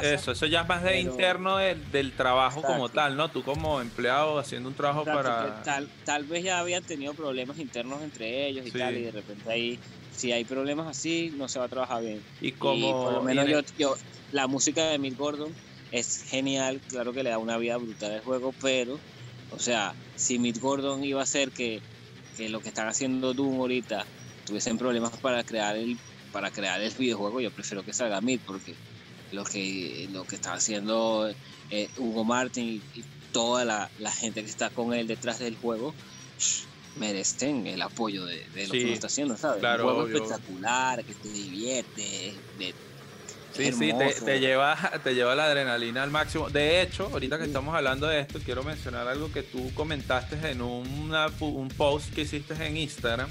que eso eso ya es más de interno del, trabajo como tal no tú como empleado haciendo un trabajo para
tal tal vez ya habían tenido problemas internos entre ellos y tal y de repente ahí si hay problemas así no se va a trabajar bien
y como
por lo menos yo, la música de Mick Gordon es genial claro que le da una vida brutal al juego pero o sea si Mick Gordon iba a hacer que, que lo que están haciendo Doom ahorita tuviesen problemas para crear el para crear el videojuego, yo prefiero que salga Mid porque lo que, lo que está haciendo eh, Hugo Martin y, toda la, gente que está con él detrás del juego merecen el apoyo de, lo que está haciendo, ¿sabes? un juego espectacular, que te divierte,
Sí, sí, te, lleva, te lleva la adrenalina al máximo. De hecho, ahorita que estamos hablando de esto, quiero mencionar algo que tú comentaste en un post que hiciste en Instagram,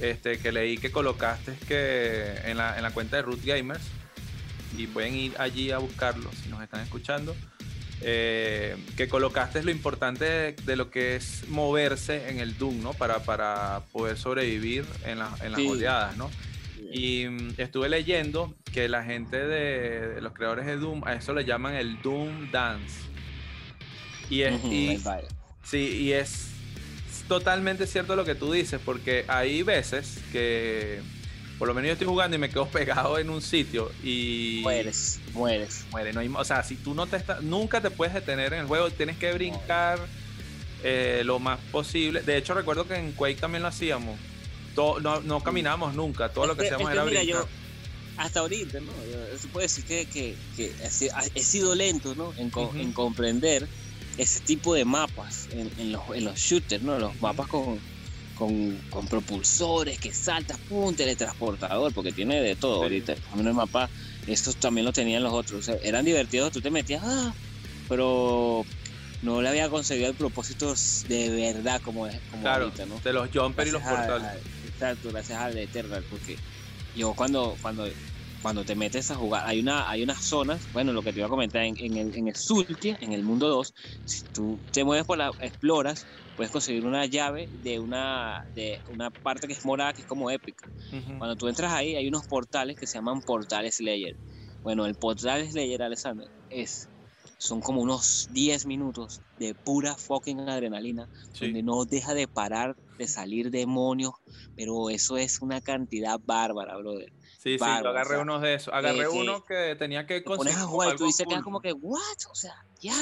este, que leí que colocaste que en la, en la cuenta de Root Gamers y pueden ir allí a buscarlo si nos están escuchando. Eh, que colocaste lo importante de, lo que es moverse en el Doom, ¿no? Para, para poder sobrevivir en, en las oleadas, ¿no? Y mm, estuve leyendo que la gente de, los creadores de Doom, a eso le llaman el Doom Dance. Y es, sí, y es totalmente cierto lo que tú dices, porque hay veces que por lo menos yo estoy jugando y me quedo pegado en un sitio y
mueres, mueres.
Muere, no hay, o sea, si tú no te estás, nunca te puedes detener en el juego, tienes que brincar eh, lo más posible. De hecho, recuerdo que en Quake también lo hacíamos. No, no caminamos nunca, todo lo que, hacíamos era brincar.
hasta ahorita, ¿no? Se puede decir que, que, que, he sido lento, ¿no? En, en comprender ese tipo de mapas en, los, en los, shooters, ¿no? Los mapas con, con, propulsores que saltas, un teletransportador, porque tiene de todo ahorita. A mí el mapa, estos también lo tenían los otros. eran divertidos, tú te metías, ah, pero no le había conseguido el propósito de verdad como, como ahorita, ¿no?
De los jumper y los portales.
Gracias al Eternal, porque yo cuando, cuando cuando te metes a jugar, hay, una, hay unas zonas, bueno, lo que te iba a comentar, en, en el, en el Sultia, en el mundo 2, si tú te mueves por la, exploras, puedes conseguir una llave de una, de una parte que es morada, que es como épica. Cuando tú entras ahí, hay unos portales que se llaman portales Slayer. Bueno, el portal Slayer, Alexander, es son como unos 10 minutos de pura fucking adrenalina, donde no deja de parar de salir demonios, pero eso es una cantidad bárbara, brother.
Sí, sí, yo agarré unos de esos. Agarré uno que tenía que
conseguir. Pones a jugar y tú dices que como que, ¿what? O sea, ya.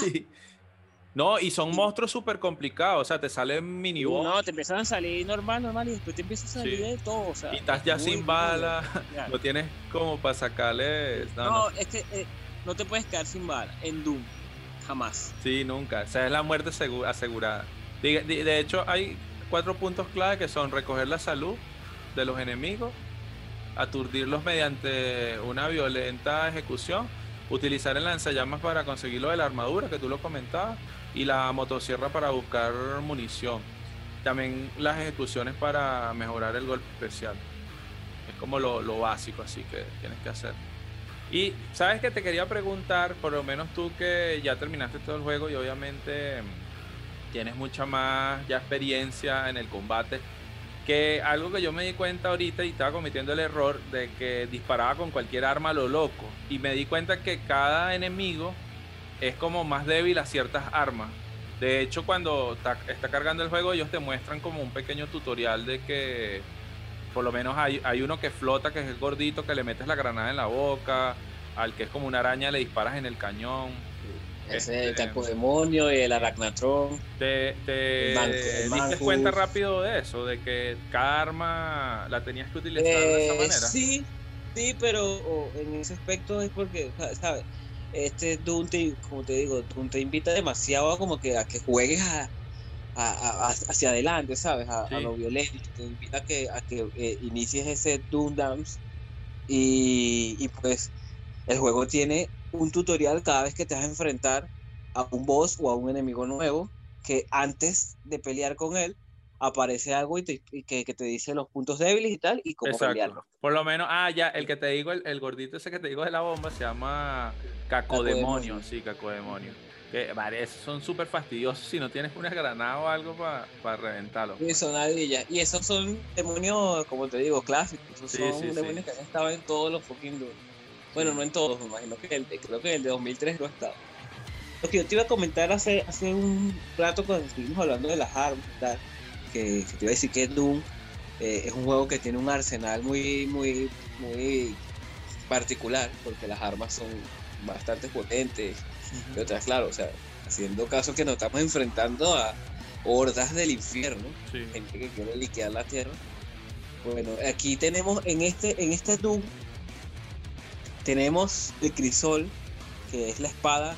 No, y son monstruos súper complicados, o sea, te salen mini
boss. No, te empiezan a salir normal, normal, y después te empiezas a salir de todo, o sea.
Y estás ya sin bala, no tienes como para sacarle...
No, es que eh, no te puedes quedar sin bala en Doom, jamás.
Sí, nunca, o sea, es la muerte asegurada. de hecho, hay cuatro puntos clave que son recoger la salud de los enemigos, aturdirlos mediante una violenta ejecución, utilizar el lanzallamas para conseguir lo de la armadura, que tú lo comentabas, y la motosierra para buscar munición. También las ejecuciones para mejorar el golpe especial. Es como lo, lo básico, así que tienes que hacer. Y sabes que te quería preguntar, por lo menos tú que ya terminaste todo el juego y obviamente tienes mucha más ya experiencia en el combate, que algo que yo me di cuenta ahorita y estaba cometiendo el error de que disparaba con cualquier arma a lo loco. Y me di cuenta que cada enemigo es como más débil a ciertas armas. De hecho, cuando está, cargando el juego, ellos te muestran como un pequeño tutorial de que por lo menos hay, hay uno que flota, que es el gordito, que le metes la granada en la boca. Al que es como una araña le disparas en el cañón
ese este, Campo Demonio y el Arachnatron.
¿Te, te diste cuenta rápido de eso? De que cada arma la tenías que utilizar de esa eh, manera.
Sí, sí, pero en ese aspecto es porque, ¿sabes? Este Doom te, como te digo, Doom te invita demasiado a como que a que juegues a, hacia adelante, ¿sabes? A, lo violento, te invita a que, a que eh, inicies ese Doom Dance y, y pues el juego tiene un tutorial cada vez que te vas a enfrentar a un boss o a un enemigo nuevo que antes de pelear con él aparece algo y, que, te dice los puntos débiles y tal y cómo Exacto.
Por lo menos, ah, ya, el que te digo, el, gordito ese que te digo de la bomba se llama Cacodemonio, sí, Cacodemonio. Que vale, son súper fastidiosos si no tienes una granada o algo para pa reventarlo.
Sí, son. Y esos son demonios, como te digo, clásicos. Esos son demonios que han estado en todos los fucking Bueno, no en todos, me imagino que el, creo que el de 2003 no ha estado. Lo que yo te iba a comentar hace, hace un rato cuando estuvimos hablando de las armas y tal que, te iba a decir que Doom eh, es un juego que tiene un arsenal muy, muy, muy particular, porque las armas son bastante potentes. Y otras, claro, o sea, haciendo caso que nos estamos enfrentando a hordas del infierno, gente que quiere liquear la tierra. Bueno, aquí tenemos en este, en este Doom, tenemos el crisol, que es la espada,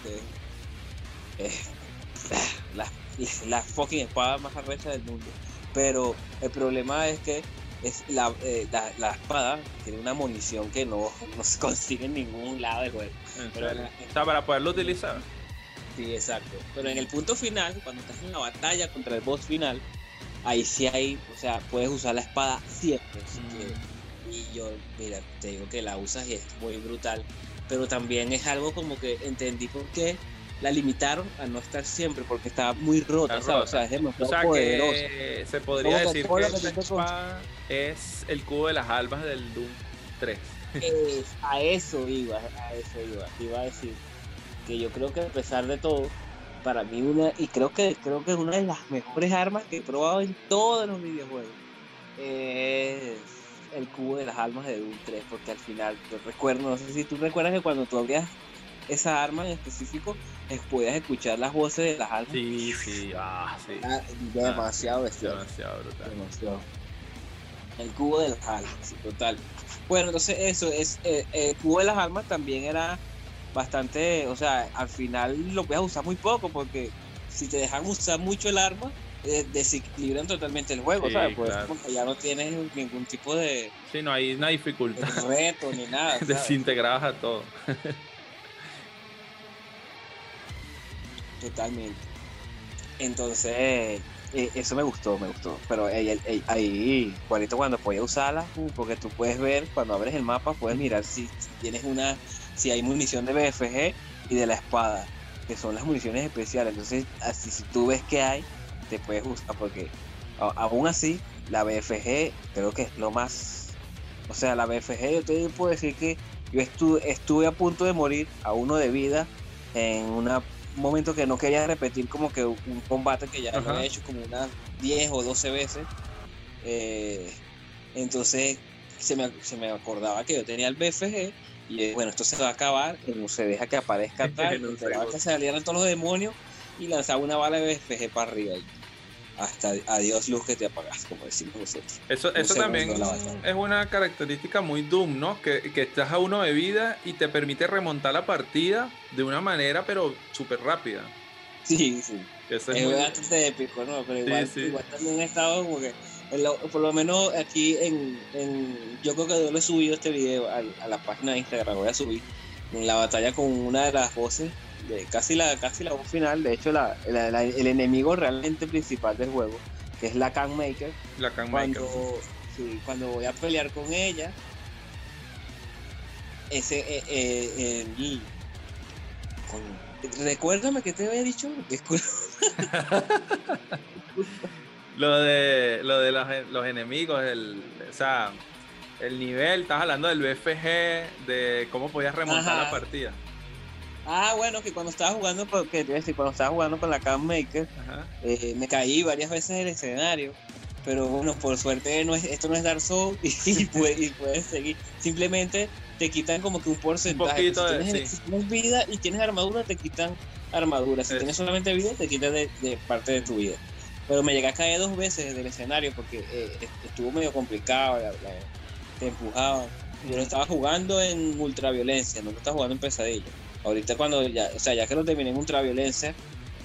que es la, la fucking espada más arrecha del mundo. Pero el problema es que es la, eh, la, espada tiene una munición que no, no, se consigue en ningún lado del juego.
sea, para poderlo utilizar.
Sí, exacto. Pero en el punto final, cuando estás en la batalla contra el boss final, ahí sí hay, o sea, puedes usar la espada siempre. Mm. Y yo, mira, te digo que la usas y es muy brutal. Pero también es algo como que entendí por qué la limitaron a no estar siempre porque estaba muy rota, O sea, es demasiado
o Que se podría decir que, es el cubo de las almas del Doom 3.
a eso iba, a eso iba. Iba a decir que yo creo que a pesar de todo, para mí una, y creo que creo que es una de las mejores armas que he probado en todos los videojuegos, es el cubo de las almas de Doom 3, porque al final, yo recuerdo, no sé si tú recuerdas que cuando tú abrías esa arma en específico, puedes escuchar las voces de las almas.
Sí, sí, ah, sí.
Ah, demasiado bestial.
Demasiado brutal. Demasiado.
El cubo de las almas, total. Bueno, entonces eso, es eh, el cubo de las almas también era bastante, o sea, al final lo puedes usar muy poco porque si te dejan usar mucho el arma, eh, desequilibran totalmente el juego, ¿sabes? Pues porque ya no tienes ningún tipo de...
Sí, no hay una dificultad.
De reto ni nada.
Desintegradas a todo.
Totalmente. Entonces, eh, eso me gustó, me gustó. Pero ahí, Juanito, cuando podía usarla, uh, porque tú puedes ver, cuando abres el mapa, puedes mirar si, tienes una, si hay munición de BFG y de la espada, que son las municiones especiales. Entonces, así si tú ves que hay, te puedes usar, porque aún así, la BFG creo que es lo más. O sea, la BFG, yo te puedo decir que yo estuve, estuve a punto de morir a uno de vida en una un momento que no quería repetir como que un combate que ya lo he hecho como unas 10 o 12 veces. Eh, entonces se me, se me, acordaba que yo tenía el BFG y bueno, esto se va a acabar, no se deja que aparezca tal, que salieran todos los demonios y lanzaba una bala de BFG para arriba. Y, hasta adiós luz que te apagas, como decimos nosotros.
Eso, eso también es una característica muy Doom, ¿no? Que, que, estás a uno de vida y te permite remontar la partida de una manera, pero súper rápida.
Sí, sí. es, bastante épico, ¿no? Pero igual, igual también he estado como que, por lo menos aquí en, en, yo creo que yo le he subido este video a, a la página de Instagram, voy a subir, en la batalla con una de las voces de casi la casi la voz final, de hecho la, el enemigo realmente principal del juego, que es la Can Maker.
La Can
cuando, cuando voy a pelear con ella, ese eh, eh, recuérdame que te había dicho.
lo de lo de los, los enemigos, el, o sea, el nivel, estás hablando del BFG, de cómo podías remontar la partida.
Ah, bueno, que cuando estaba jugando, porque decir, cuando estaba jugando con la Cam Maker, eh, me caí varias veces en el escenario. Pero bueno, por suerte no es, esto no es Dark Souls y, puedes, seguir. Simplemente te quitan como que un porcentaje. si, tienes, vida y tienes armadura, te quitan armadura. Si tienes solamente vida, te quitan de, parte de tu vida. Pero me llegué a caer dos veces del escenario porque eh, estuvo medio complicado, te empujaban. Yo lo estaba jugando en ultraviolencia, no lo estaba jugando en pesadilla. Ahorita cuando ya, o sea, ya que lo terminé en ultraviolencia,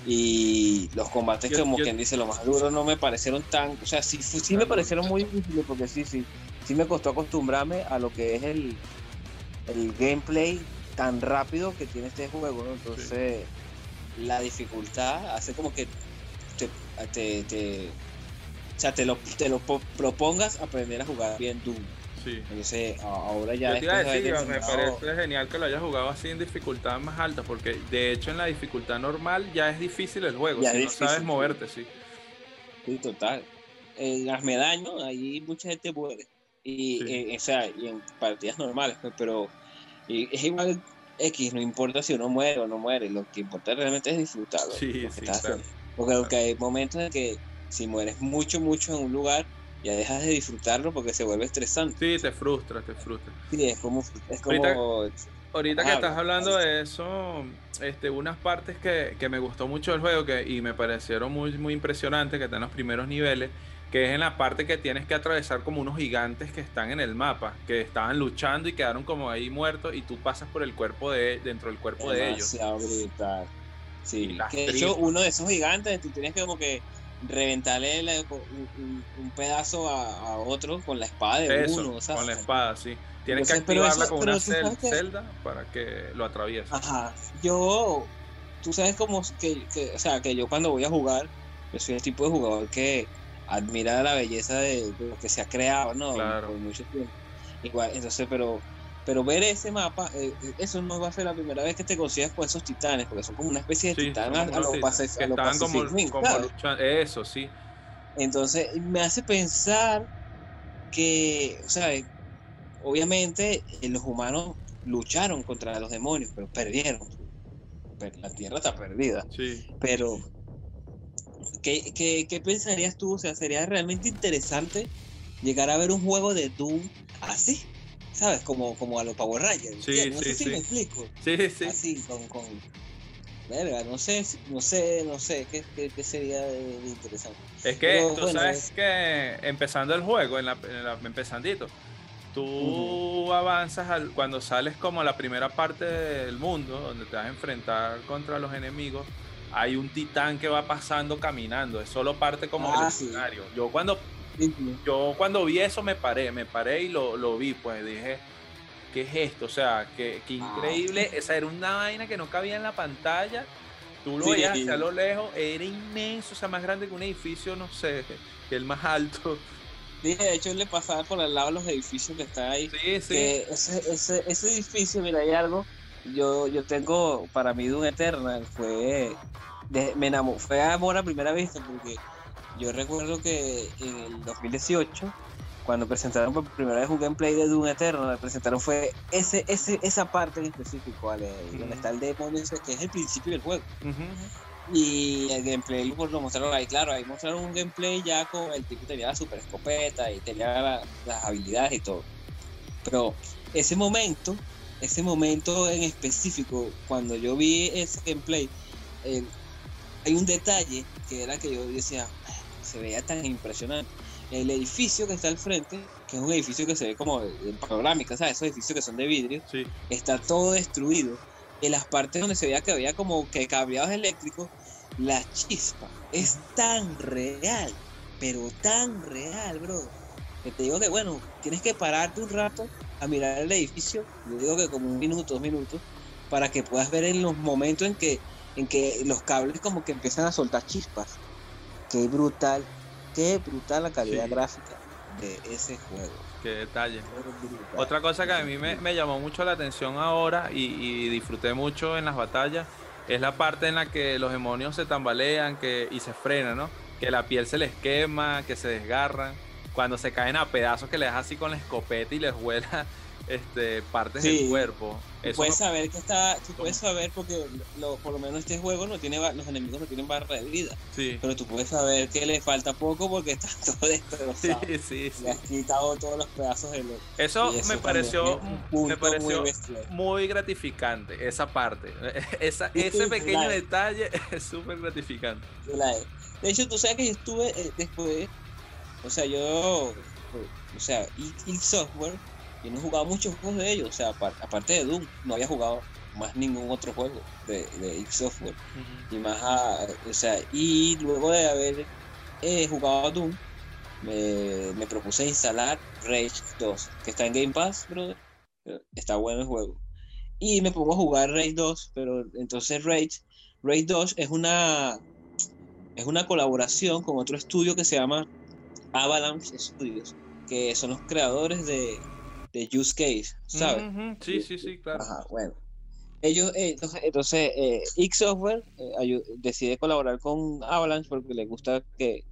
Y los combates, como quien dice, lo más duro no me parecieron tan. O sea, sí, sí me parecieron muy difíciles porque sí, sí. Sí me costó acostumbrarme a lo que es el, el gameplay tan rápido que tiene este juego, ¿no? Entonces, la dificultad hace como que te, te, te, o sea, te lo, te lo propongas aprender a jugar bien Doom. Sí. Entonces, ahora ya.
me parece genial que lo hayas jugado así en dificultad más alta, porque de hecho en la dificultad normal ya es difícil el juego, si no sabes moverte, sí.
Sí, total. En las medallas, ahí mucha gente muere. Y, eh, o sea, y en partidas normales, pues, pero es igual X, no importa si uno muere o no muere, lo que importa realmente es disfrutarlo. Sí, sí, Porque hay momentos en que si mueres mucho, mucho en un lugar, ya dejas de disfrutarlo porque se vuelve estresante.
Sí, te frustra, te frustra.
Sí, es como... Es
como ahorita, que estás hablando de eso, este, unas partes que, que, me gustó mucho del juego que, y me parecieron muy, muy impresionantes, que están en los primeros niveles, que es en la parte que tienes que atravesar como unos gigantes que están en el mapa, que estaban luchando y quedaron como ahí muertos y tú pasas por el cuerpo de dentro del cuerpo de ellos.
Brutal. Sí, que de hecho uno de esos gigantes tú tienes que como que reventarle un, pedazo a, otro con la espada de uno,
Con la espada, sí. Tienes que activarla con una celda para que lo atraviese.
Ajá. Yo, tú sabes como que, que, o sea, que yo cuando voy a jugar, yo soy el tipo de jugador que admira la belleza de, lo que se ha creado, ¿no? Por mucho tiempo. Igual, entonces, pero pero ver ese mapa, eh, eh, eso no va a ser la primera vez que te consigas con esos titanes, porque son como una especie de titanes a, los
Estaban como, luchando, eso, sí.
Entonces, me hace pensar que, o sea, obviamente eh, los humanos lucharon contra los demonios, pero perdieron. La tierra está perdida. Sí. Pero ¿Qué, pensarías tú? O sea, sería realmente interesante llegar a ver un juego de Doom así, ¿sabes? Como, como a los Power Rangers. Sí, no sé si me explico.
Sí, sí.
Así, con, con... Verga, no sé, no sé, no sé, ¿qué, qué, sería de, interesante?
Es que tú sabes que empezando el juego, en la, empezandito, tú avanzas al, cuando sales como a la primera parte del mundo, donde te vas a enfrentar contra los enemigos, hay un titán que va pasando caminando, es solo parte como del ah, escenario. Yo cuando yo cuando vi eso me paré, me paré y lo, lo vi, pues dije, ¿qué es esto? O sea, qué, qué ah, increíble. Esa era una vaina que no cabía en la pantalla. Tú lo veías hacia lo lejos, era inmenso, o sea, más grande que un edificio, no sé, que el más alto.
Dije, de hecho, le pasaba por al lado de los edificios que están ahí. Sí, sí. ese, ese, ese edificio, mira, hay algo yo, yo tengo, para mí Doom Eternal fue, me enamoré, fue amor a primera vista, porque yo recuerdo que en el 2018, cuando presentaron por primera vez un gameplay de Doom Eternal, presentaron fue ese, ese, esa parte en específico, ¿vale? donde está el demonio, que es el principio del juego. Y el gameplay pues, lo mostraron ahí, claro, ahí mostraron un gameplay ya con el tipo que tenía la super escopeta y tenía las habilidades y todo. Pero ese momento ese momento en específico, cuando yo vi ese gameplay, eh, hay un detalle que era que yo decía, se veía tan impresionante. El edificio que está al frente, que es un edificio que se ve como en panorámica, ¿sabes? Esos edificios que son de vidrio, está todo destruido. En las partes donde se veía que había como que cableados eléctricos, la chispa es tan real, pero tan real, bro. Que te digo que, bueno, tienes que pararte un rato a mirar el edificio, yo digo que como un minuto, dos minutos, para que puedas ver en los momentos en que, en que los cables como que empiezan a soltar chispas. Qué brutal, qué brutal la calidad gráfica de ese juego.
Qué detalle. Otra cosa que a mí me, llamó mucho la atención ahora y, y, disfruté mucho en las batallas es la parte en la que los demonios se tambalean que, y se frenan, ¿no? Que la piel se les quema, que se desgarran cuando se caen a pedazos que le das así con la escopeta y les vuela este, partes del cuerpo.
Tú puedes saber que está, tú puedes saber porque por lo menos este juego no tiene los enemigos no tienen barra de vida. Sí. Pero tú puedes saber que le falta poco porque está todo destrozado. Sí, sí, sí. Le has quitado todos los pedazos de lo,
Eso, me pareció, me pareció muy, gratificante, esa parte. Esa, ese pequeño detalle es súper gratificante.
De hecho, tú sabes que yo estuve eh, después o sea, yo, o sea, y, software, yo no he jugado muchos juegos de ellos, o sea, aparte de Doom, no había jugado más ningún otro juego de, de X Software. Y más o sea, y luego de haber eh, jugado a Doom, me, me, propuse instalar Rage 2, que está en Game Pass, brother. Está bueno el juego. Y me pongo a jugar Rage 2, pero entonces Rage, Rage 2 es una es una colaboración con otro estudio que se llama Avalanche Studios, que son los creadores de, de Use Case, ¿sabes?
Sí, sí, sí, claro.
Ajá, bueno. Ellos, eh, entonces, eh, X Software eh, decide colaborar con Avalanche porque le gusta que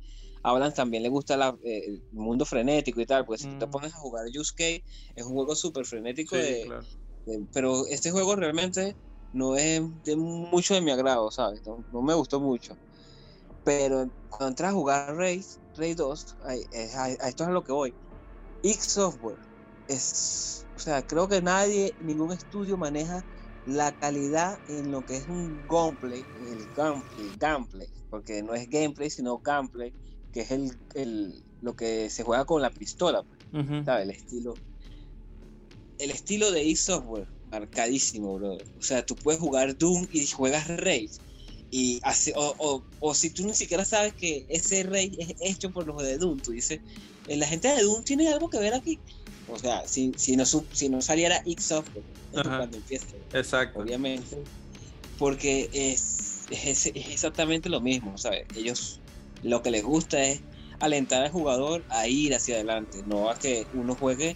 Avalanche también le gusta el mundo frenético y tal, porque si tú te mm. pones a jugar Use Case, es un juego súper frenético, pero este juego realmente no es de mucho de mi agrado, ¿sabes? no me gustó mucho. Pero cuando entras a jugar Race, Race 2, a, esto es a lo que voy. X Software es, o sea, creo que nadie, ningún estudio maneja la calidad en lo que es un gameplay, el, gameplay, porque no es gameplay, sino gameplay, que es el, lo que se juega con la pistola, pues, ¿sabes? El estilo. El estilo de X Software, marcadísimo, bro. O sea, tú puedes jugar Doom y juegas Race y así, o, o, si tú ni siquiera sabes que ese rey es hecho por los de Doom, tú dices, eh, la gente de Doom tiene algo que ver aquí. O sea, si, si, no, si no saliera X Software cuando empieza.
Exacto.
Obviamente. Porque es, es, es, exactamente lo mismo, ¿sabes? Ellos lo que les gusta es alentar al jugador a ir hacia adelante, no a que uno juegue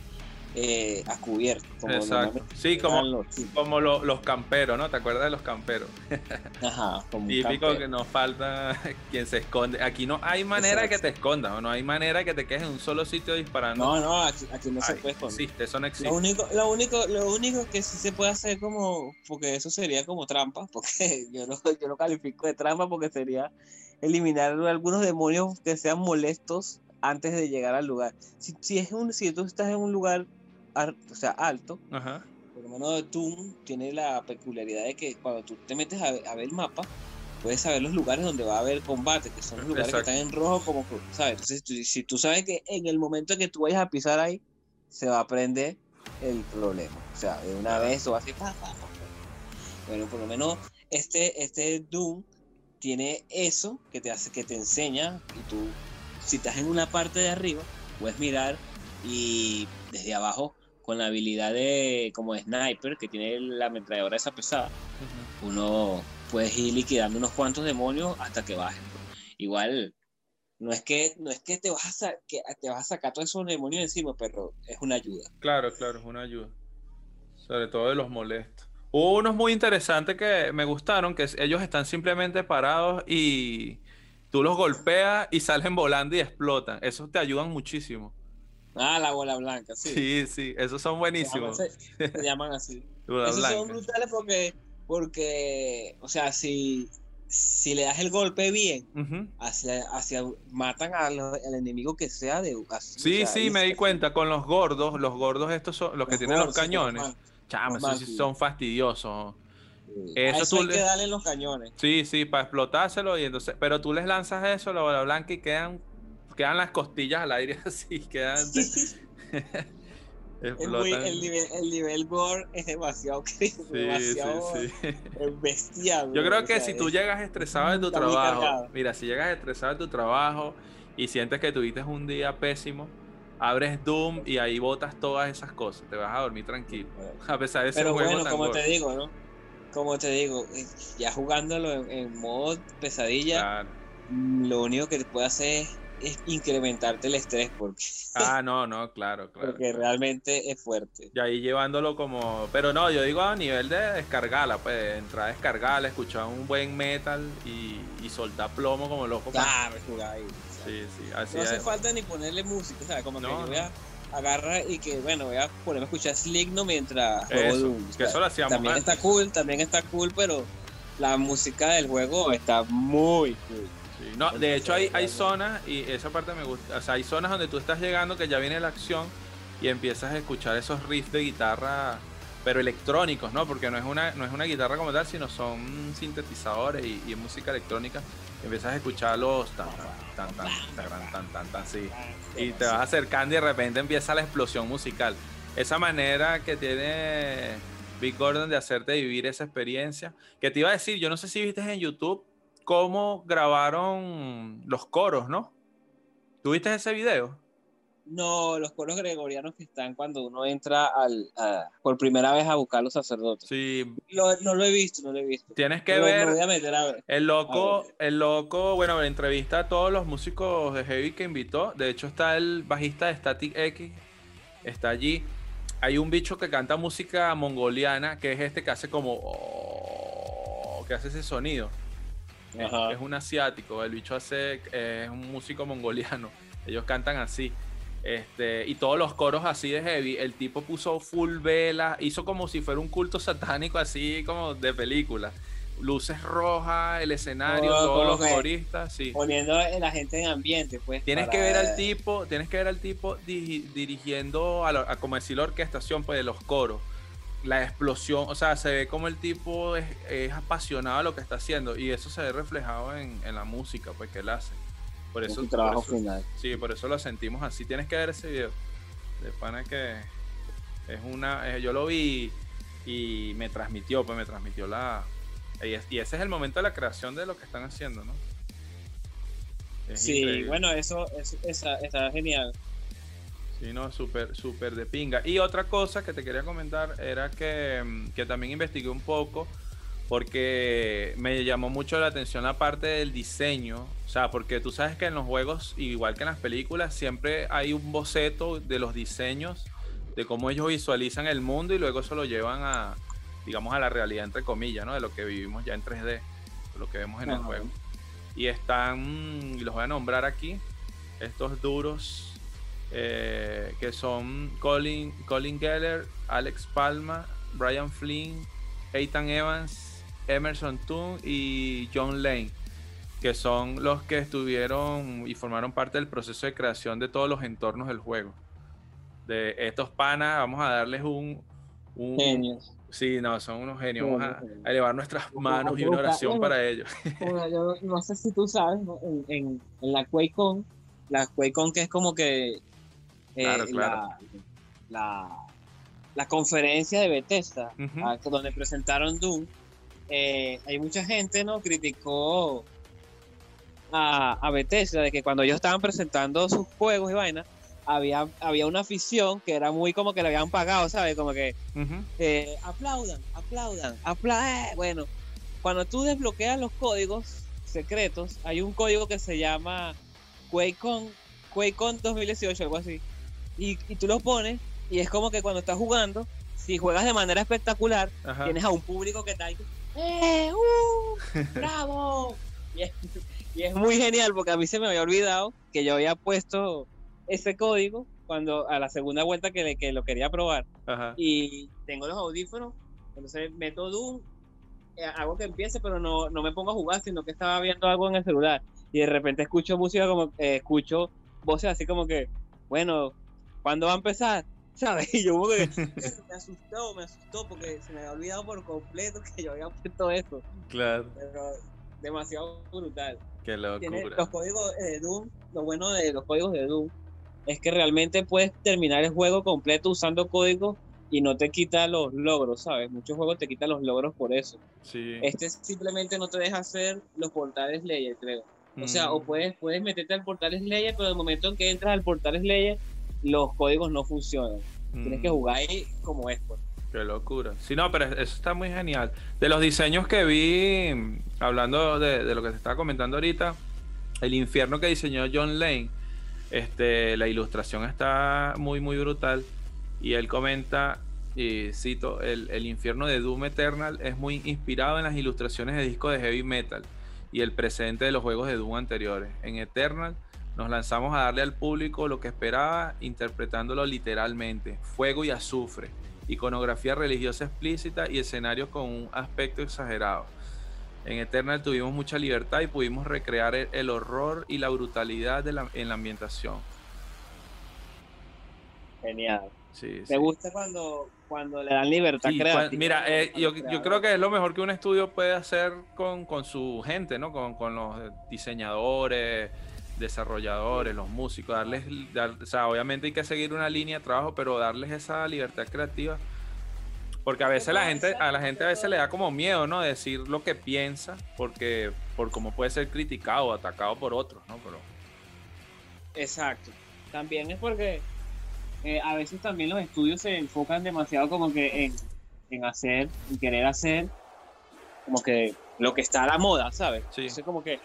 eh, a cubierto.
Como Exacto. Sí, como, los, como los camperos, ¿no? ¿Te acuerdas de los camperos?
Ajá,
como Típico que nos falta quien se esconde. Aquí no hay manera de que te escondas, o no hay manera de que te quedes en un solo sitio disparando.
No, no, aquí, no se puede esconder.
Existe, eso no existe.
Lo único, lo único, lo único que sí se puede hacer como, porque eso sería como trampa, porque yo no, yo no califico de trampa porque sería eliminar algunos demonios que sean molestos antes de llegar al lugar. Si, si, es un, si tú estás en un lugar o sea, alto, por lo menos Doom tiene la peculiaridad de que cuando tú te metes a, ver el mapa, puedes saber los lugares donde va a haber combate, que son los lugares que están en rojo, como, ¿sabes? Entonces, si tú sabes que en el momento que tú vayas a pisar ahí, se va a prender el problema. O sea, de una vez o así, bueno, por lo menos este, este Doom tiene eso que te hace, que te enseña, y tú, si estás en una parte de arriba, puedes mirar y desde abajo con la habilidad de como de sniper que tiene la ametralladora esa pesada, uno puede ir liquidando unos cuantos demonios hasta que bajen. Igual no es que no es que te vas a que te vas a sacar todos esos demonios encima, pero es una ayuda.
Claro, claro, es una ayuda. Sobre todo de los molestos. Hubo unos muy interesantes que me gustaron, que ellos están simplemente parados y tú los golpeas y salen volando y explotan. Esos te ayudan muchísimo.
Ah, la bola blanca, sí.
Sí, sí, esos son buenísimos.
Se llaman, así. esos son brutales porque, porque, o sea, si, si le das el golpe bien, hacia, hacia, matan al, enemigo que sea de
Sí, sí, me di cuenta, con los gordos, los gordos estos son los, que tienen los cañones. Chama, esos sí son fastidiosos.
Eso, tú hay que darle los cañones.
Sí, sí, para explotárselo y entonces, pero tú les lanzas eso, la bola blanca y quedan quedan las costillas al aire así, quedan.
el, nivel, el nivel gore es demasiado, demasiado bestial.
Yo creo que si tú llegas estresado de tu trabajo, mira, si llegas estresado de tu trabajo y sientes que tuviste un día pésimo, abres Doom y ahí botas todas esas cosas. Te vas a dormir tranquilo. A pesar de ese
Pero bueno, como te digo, ¿no? Como te digo, eh, ya jugándolo en, modo pesadilla, lo único que te puede hacer es es incrementarte el estrés porque
ah no no claro claro
porque realmente es fuerte.
Y ahí llevándolo como pero no yo digo a nivel de descargarla pues entrar a descargarla escuchar un buen metal y, y soltar plomo como loco.
Claro jugar ahí
sí sí así
no hace falta ni ponerle música o sea como que yo voy a agarrar y que bueno voy a ponerme a escuchar Sligno mientras juego Doom,
que eso lo hacíamos
también está cool también está cool pero la música del juego está muy cool
no, de hecho hay, hay zonas, y esa parte me gusta, o sea, hay zonas donde tú estás llegando que ya viene la acción y empiezas a escuchar esos riffs de guitarra, pero electrónicos, ¿no? Porque no es una, no es una guitarra como tal, sino son sintetizadores y, música electrónica. empiezas a escucharlos tan, tan, tan, tan, tan, tan, tan, sí. Y te vas acercando y de repente empieza la explosión musical. Esa manera que tiene Big Gordon de hacerte vivir esa experiencia. Que te iba a decir, yo no sé si viste en YouTube cómo grabaron los coros, ¿no? ¿Tuviste ese video?
No, los coros gregorianos que están cuando uno entra al, por primera vez a buscar a los sacerdotes.
Sí.
no lo he visto, no lo he visto.
Tienes que ver, El loco, el loco, bueno, entrevista a todos los músicos de Heavy que invitó. De hecho, está el bajista de Static X, está allí. Hay un bicho que canta música mongoliana, que es este que hace como... Oh, que hace ese sonido. Es, un asiático, el bicho hace, es un músico mongoliano. Ellos cantan así. Este, y todos los coros así de heavy, el tipo puso full vela, hizo como si fuera un culto satánico así como de película. Luces rojas, el escenario, todos los coristas, sí.
Poniendo a la gente en ambiente, pues.
Tienes que ver al tipo, tienes que ver al tipo dirigiendo a, como decir la orquestación pues de los coros. La explosión, o sea, se ve como el tipo es, apasionado a lo que está haciendo y eso se ve reflejado en, en la música pues que él hace. Por eso,
trabajo final.
Sí, por eso lo sentimos así. Tienes que ver ese video. De pana que es una. Eh, yo lo vi y me transmitió, pues me transmitió la. Y, ese es el momento de la creación de lo que están haciendo, ¿no?
sí, bueno, eso, está genial.
Sí, no, súper, súper de pinga. Y otra cosa que te quería comentar era que, mm, que también investigué un poco porque me llamó mucho la atención la parte del diseño. O sea, porque tú sabes que en los juegos, igual que en las películas, siempre hay un boceto de los diseños, de cómo ellos visualizan el mundo y luego eso lo llevan a, digamos, a la realidad, entre comillas, ¿no? De lo que vivimos ya en 3D, lo que vemos en el juego. Y están, y los voy a nombrar aquí, estos duros, eh, que son Colin, Colin Geller, Alex Palma, Brian Flynn, Ethan Evans, Emerson Toon y John Lane, que son los que estuvieron y formaron parte del proceso de creación de todos los entornos del juego. De estos panas, vamos a darles un.
Genios.
Sí, no, son unos genios. Vamos a, elevar nuestras manos y una oración para ellos.
yo no sé si tú sabes, en, en, la QuakeCon, la QuakeCon que es como que eh, La, la, conferencia de Bethesda, donde presentaron Doom, eh, hay mucha gente, ¿no? Criticó a, a Bethesda de que cuando ellos estaban presentando sus juegos y vainas, había, había una afición que era muy como que le habían pagado, ¿sabes? Como que eh, aplaudan, aplaudan, aplaudan. Bueno, cuando tú desbloqueas los códigos secretos, hay un código que se llama QuakeCon, QuakeCon 2018, algo así. Y, y tú lo pones y es como que cuando estás jugando, si juegas de manera espectacular, tienes a un público que está ahí ¡Eh! ¡Uh! ¡Bravo! Y es, muy genial porque a mí se me había olvidado que yo había puesto ese código cuando a la segunda vuelta que, que lo quería probar. Y tengo los audífonos, entonces meto Doom, eh, hago que empiece, pero no, no me pongo a jugar, sino que estaba viendo algo en el celular. Y de repente escucho música como, eh, escucho voces así como que, bueno, ¿cuándo va a empezar? ¿sabes? Y yo me asustó, me asustó porque se me había olvidado por completo que yo había puesto eso.
Claro.
Pero demasiado brutal.
Qué locura.
los códigos de Doom, lo bueno de los códigos de Doom es que realmente puedes terminar el juego completo usando códigos y no te quita los logros, ¿sabes? Muchos juegos te quitan los logros por eso.
Sí.
Este simplemente no te deja hacer los portales Slayer, creo. O sea, o mm. puedes, puedes meterte al portal Slayer, pero el momento en que entras al portal Slayer, los códigos no funcionan. Tienes que mm. jugar ahí como es, pues.
Qué locura. Sí, no, pero eso está muy genial. De los diseños que vi, hablando de, lo que te estaba comentando ahorita, el infierno que diseñó John Lane, este, la ilustración está muy, muy brutal. Y él comenta, y cito, el, el infierno de Doom Eternal es muy inspirado en las ilustraciones de discos de heavy metal y el presente de los juegos de Doom anteriores. En Eternal nos lanzamos a darle al público lo que esperaba, interpretándolo literalmente, fuego y azufre, iconografía religiosa explícita y escenarios con un aspecto exagerado. En Eternal tuvimos mucha libertad y pudimos recrear el, horror y la brutalidad en la ambientación.
Genial. Sí, Me gusta cuando, cuando le dan libertad creativa.
mira, eh, yo, creo que es lo mejor que un estudio puede hacer con, su gente, ¿no? Con, con los diseñadores, desarrolladores, los músicos, darles, o sea, obviamente hay que seguir una línea de trabajo, pero darles esa libertad creativa. Porque a veces la gente, a la gente a veces le da como miedo, ¿no? Decir lo que piensa, porque por cómo puede ser criticado o atacado por otros, ¿no? Pero...
Exacto. También es porque eh, a veces también los estudios se enfocan demasiado como que en, en hacer, en querer hacer como que lo que está a la moda, ¿sabes?
Sí.
Entonces como que,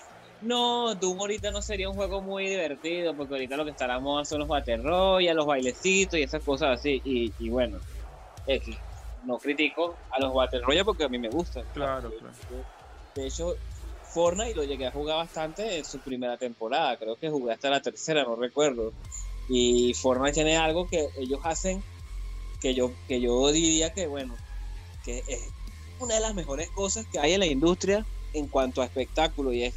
no, Doom ahorita no sería un juego muy divertido porque ahorita lo que está a la moda son los Battle Royale, los bailecitos y esas cosas así. Y, y bueno, X. No critico a los Battle Royale porque a mí me gustan.
Claro, claro.
De hecho, Fortnite lo llegué a jugar bastante en su primera temporada. Creo que jugué hasta la tercera, no recuerdo. Y Fortnite tiene algo que ellos hacen que yo, que yo diría que, bueno, que es una de las mejores cosas que hay en la industria en cuanto a espectáculo y es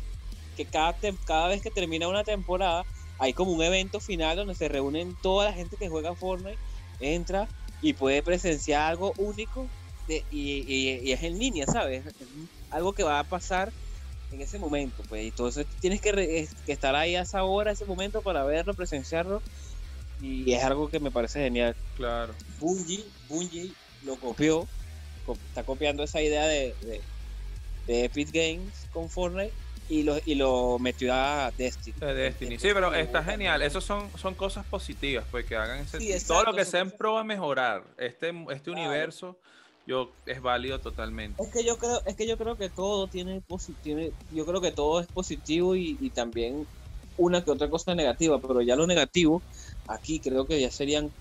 que cada, cada vez que termina una temporada hay como un evento final donde se reúnen toda la gente que juega Fortnite, entra y puede presenciar algo único de- y, y- y es en línea, ¿sabes? Es algo que va a pasar en ese momento, pues, y entonces tienes que, re- que estar ahí a esa hora, a ese momento para verlo, presenciarlo y es algo que me parece genial.
Claro.
Bungie, Bungie lo copió, co- está copiando esa idea de, de, de Epic Games con Fortnite y lo, y lo metió a Destiny.
De Destiny. Sí, pero está genial. Esos son, son cosas positivas, pues que hagan ese
Sí,
todo lo que sea en pro a mejorar este, este
Claro.
universo, yo es válido totalmente.
Es que yo creo, es que yo creo que todo tiene positivo, yo creo que todo es positivo y, y también una que otra cosa negativa, pero ya lo negativo, aquí creo que ya serían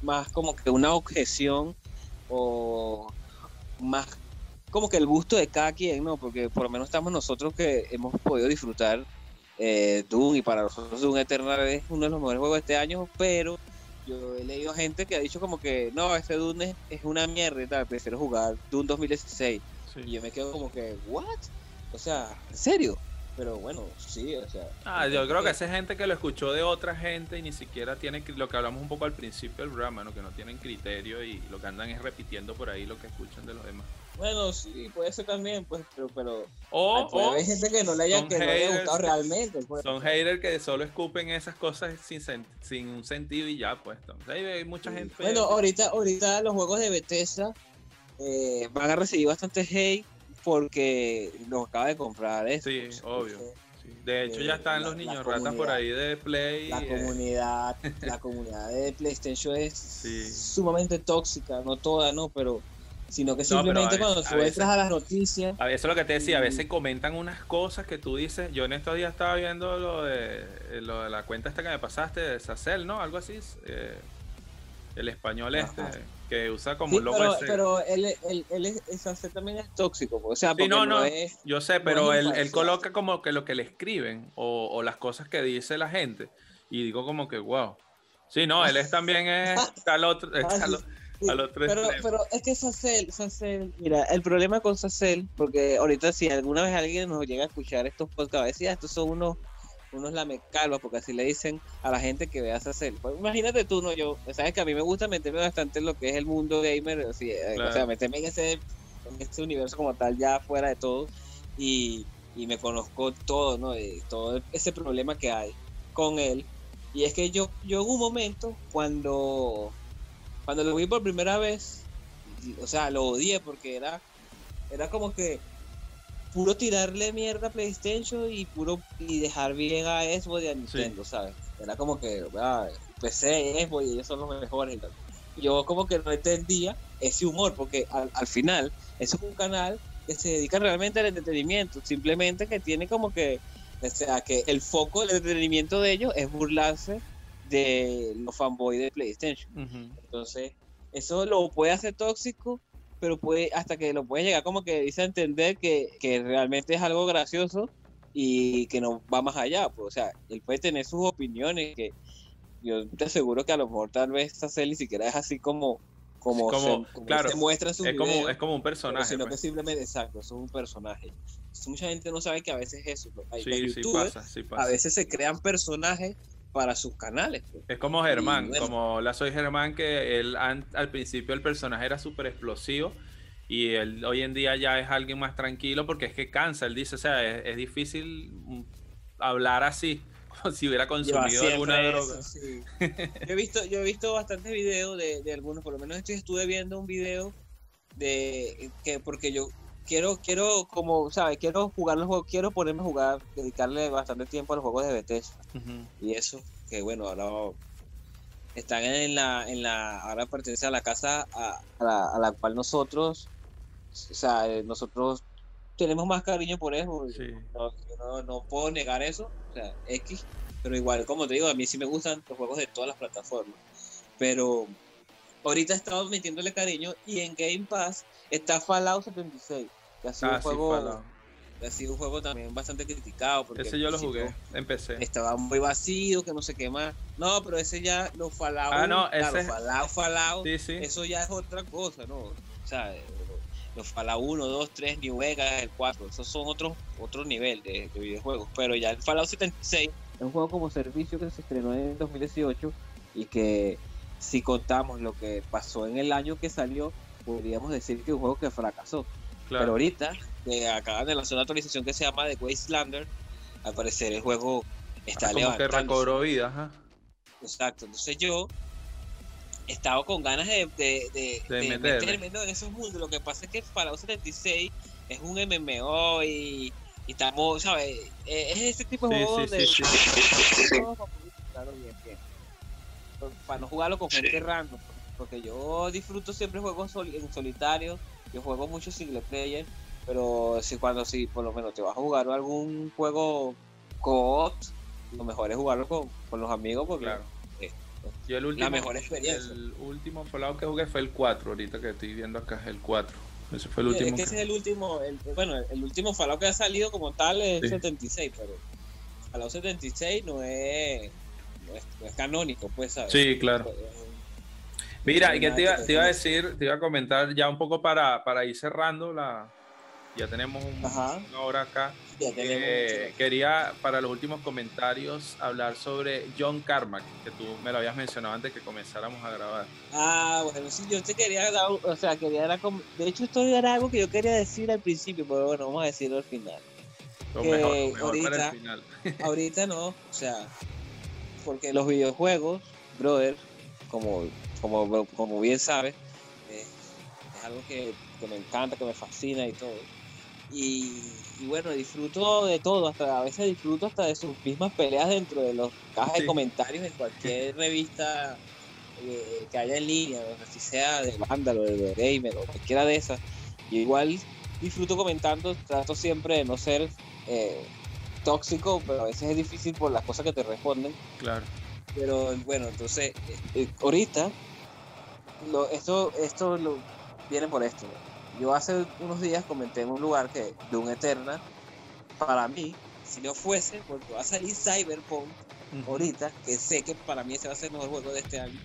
más como que una objeción o más como que el gusto de cada quien, ¿no? Porque por lo menos estamos nosotros que hemos podido disfrutar eh, Doom y para nosotros Doom Eternal es uno de los mejores juegos de este año, pero yo he leído gente que ha dicho como que no, ese Doom es, es una mierda y tal, prefiero jugar Doom 2016.
Sí.
Y yo me quedo como que, ¿what? O sea, ¿en serio? Pero bueno, sí, o sea.
Ah, yo creo que esa es gente que lo escuchó de otra gente y ni siquiera tiene lo que hablamos un poco al principio del programa, ¿no? que no tienen criterio y lo que andan es repitiendo por ahí lo que escuchan de los demás.
Bueno, sí, puede ser también, pues, pero, pero
O,
puede
o
haber gente que no le haya, que no le haya gustado realmente. pues.
son haters que solo escupen esas cosas sin, sin un sentido y ya, pues. Entonces, hay, hay mucha gente.
Bueno, ahorita, ahorita los juegos de Bethesda eh, van a recibir bastante hate porque los acaba de comprar esto.
Sí, obvio. Sí. De hecho, ya
eh,
están
la-
los niños ratas por ahí de Play.
La
eh,
comunidad, la comunidad de PlayStation es
Sí.
sumamente tóxica, no toda, no, pero sino que simplemente cuando tú entras a las noticias,
A veces lo que te decía, a
Mm.
veces comentan unas cosas que tú dices. Yo en estos días estaba viendo lo de, eh, lo de la cuenta esta que me pasaste de Sacel, ¿no? Algo así. eh, el español este,
Ajá.
que usa como
Sí,
logo
pero,
ese.
pero él, él, él es, ese hacer también es tóxico, o sea,
Sí,
porque
no,
no,
no.
es...
Yo sé, pero
es
él, él coloca como que lo que le escriben o, o las cosas que dice la gente. Y digo como que, wow. Sí, no, él es también es, está al otro,
Sí,
al otro
pero, pero es que Sacel, Sacel, mira, el problema con Sacel, porque ahorita si alguna vez alguien nos llega a escuchar estos podcasts, va a decir, "Ah, estos son unos, unos lamecalvos, porque así le dicen a la gente que vea Sacel. Pues imagínate tú, no yo, sabes que a mí me gusta meterme bastante en lo que es el mundo gamer, así, eh,
Claro.
o sea, meterme en ese, en ese universo como tal, ya fuera de todo, y, y me conozco todo, ¿no? Todo ese problema que hay con él. Y es que yo, yo en un momento, cuando cuando lo vi por primera vez, o sea, lo odié porque era, era como que puro tirarle mierda a PlayStation y puro y dejar bien a Xbox y a Nintendo, ¿sabes? Era como que, ah, PC, Xbox y ellos son los mejores. Yo como que no entendía ese humor porque al, al final eso es un canal que se dedica realmente al entretenimiento, simplemente que tiene como que, o sea, que el foco del entretenimiento de ellos es burlarse de los fanboys de PlayStation.
Ujú.
Entonces, eso lo puede hacer tóxico, pero puede hasta que lo puede llegar como que dice a entender que, que realmente es algo gracioso y que no va más allá. Pues, o sea, él puede tener sus opiniones que yo te aseguro que a lo mejor tal vez hacer ni siquiera es así como como,
Como-
se, como
claro,
se muestra en sus
Es como,
videos,
es como un personaje.
sino que
pues.
simplemente, exacto, eso es un personaje. Entonces, mucha gente no sabe que a veces eso, pues, hay-
Sí, sí pasa, sí
a
pasa.
veces se crean personajes para sus canales. pues.
Es como Germán,
bueno.
como la soy Germán, que él al principio el personaje era súper explosivo y él hoy en día ya es alguien más tranquilo porque es que cansa, él dice, o sea, es, es difícil hablar así, como si hubiera consumido alguna
eso,
droga.
sí. yo he visto, yo he visto bastantes videos de, de algunos, por lo menos estoy estuve viendo un video de que porque yo quiero, quiero, como, ¿sabes? Quiero jugar los juegos, quiero ponerme a jugar, dedicarle bastante tiempo a los juegos de Bethesda. Y eso, que bueno, ahora están en la, en la, ahora pertenece a la casa a, la, cual nosotros, o sea, eh, nosotros tenemos más cariño por eso. No, no, puedo negar eso, o sea, X, pero igual, como te digo, a mí sí me gustan los juegos de todas las plataformas. Pero ahorita he estado metiéndole cariño y en Game Pass está Fallout 76, que ha sido un ah, juego ha sido un juego también bastante criticado. Porque
ese yo lo jugué, empecé.
Estaba muy vacío, que no sé qué más. No, pero ese ya, los Fallout, ah, no, ese... Fallout, Fallout, eso ya es otra cosa, ¿no? O sea, los Fallout 1, 2, 3, New Vegas, el 4, esos son otros otro nivel de, de, videojuegos. Pero ya el Fallout 76 es un juego como servicio que se estrenó en 2018 y que si contamos lo que pasó en el año que salió, podríamos decir que es un juego que fracasó. Pero ahorita, que acaban de lanzar una actualización que se llama The Wastelander, al parecer el juego está
ah, como que recobró vida,
Exacto, entonces yo he estado con ganas de, de, meterme en esos mundos. Lo que pasa es que Fallout 76 es un MMO y, y estamos, ¿sabes? Es ese tipo de juegos de para no jugarlo con gente random. Porque yo disfruto siempre juegos en solitario, yo juego mucho single player, pero si cuando si por lo menos te vas a jugar algún juego co lo mejor es jugarlo con, con los amigos porque claro.
yo el último, la mejor experiencia. El último Fallout que jugué fue el 4, ahorita que estoy viendo acá es el 4. Ese fue el último.
Es que ese es el último, el, bueno, el último Fallout que ha salido como tal es el 76, pero Fallout 76 no es es, canónico, pues, ¿sabes?
Sí, claro. Mira, y que te iba, te iba, a decir, te iba a comentar ya un poco para, para ir cerrando la. Ya tenemos una hora acá. Eh, quería, para los últimos comentarios, hablar sobre John Carmack, que tú me lo habías mencionado antes que comenzáramos a grabar.
Ah, bueno, sí, yo te quería dar, o sea, quería dar, de hecho, esto era algo que yo quería decir al principio, pero bueno, vamos a decirlo al final.
Lo mejor, ahorita, para el final.
ahorita no, o sea, porque los videojuegos, brother, como, como, como bien sabes, eh, es algo que, me encanta, que me fascina y todo. Y, bueno, disfruto de todo, hasta a veces disfruto hasta de sus mismas peleas dentro de los cajas de comentarios de cualquier revista eh, que haya en línea, así sea de Vandal o de Gamer o cualquiera de esas. Y igual disfruto comentando, trato siempre de no ser eh, tóxico, pero a veces es difícil por las cosas que te responden.
Claro.
Pero bueno, entonces, eh, ahorita, lo, esto, esto lo, viene por esto. Yo hace unos días comenté en un lugar que de un Eterna, para mí, si no fuese, porque va a salir Cyberpunk ahorita, que sé que para mí ese va a ser el mejor juego de este año,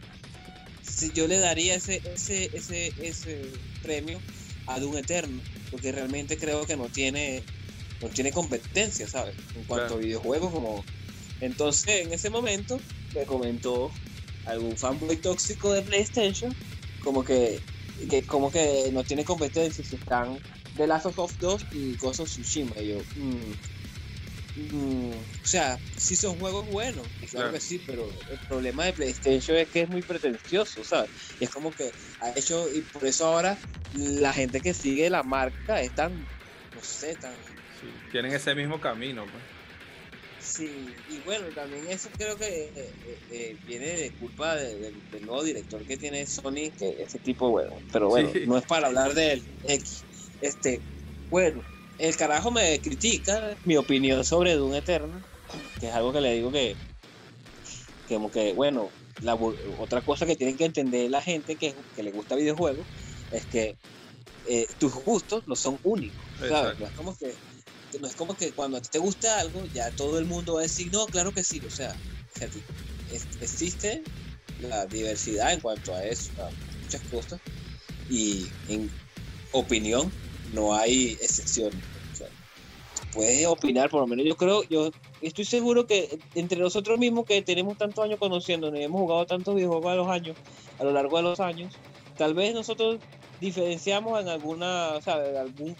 si yo le daría ese, ese, ese, ese premio a Doom Eterno, porque realmente creo que no tiene no tiene competencia, ¿sabes? En cuanto a videojuegos, como. Entonces, en ese momento, me comentó algún fanboy tóxico de PlayStation, como que, como que no tiene competencia si están The Last of Us 2 y Ghost of Tsushima. Y yo, mm, mm, o sea, sí son juegos buenos, claro, que sí, pero el problema de PlayStation es que es muy pretencioso, ¿sabes? Y es como que ha hecho, y por eso ahora la gente que sigue la marca es tan, no sé, tan
tienen ese mismo camino. Pues.
Sí, y bueno, también eso creo que eh, eh, viene de culpa del nuevo director que tiene Sony, que ese tipo, bueno, pero bueno, no es para hablar de él. X. Este, bueno, el carajo me critica mi opinión sobre Doom Eterna, que es algo que le digo que, como que, bueno, la, otra cosa que tienen que entender la gente que, que le gusta videojuegos es que eh, tus gustos no son únicos, ¿sabes? No es como que no es como que cuando te gusta algo, ya todo el mundo va a decir, no, claro que sí, o sea, existe la diversidad en cuanto a eso, a muchas cosas, y en opinión no hay excepción. Puedes opinar, por lo menos yo creo, yo estoy seguro que entre nosotros mismos que tenemos tantos años conociendo, y hemos jugado tantos videojuegos a los años, a lo largo de los años, tal vez nosotros diferenciamos en alguna, o sea, algún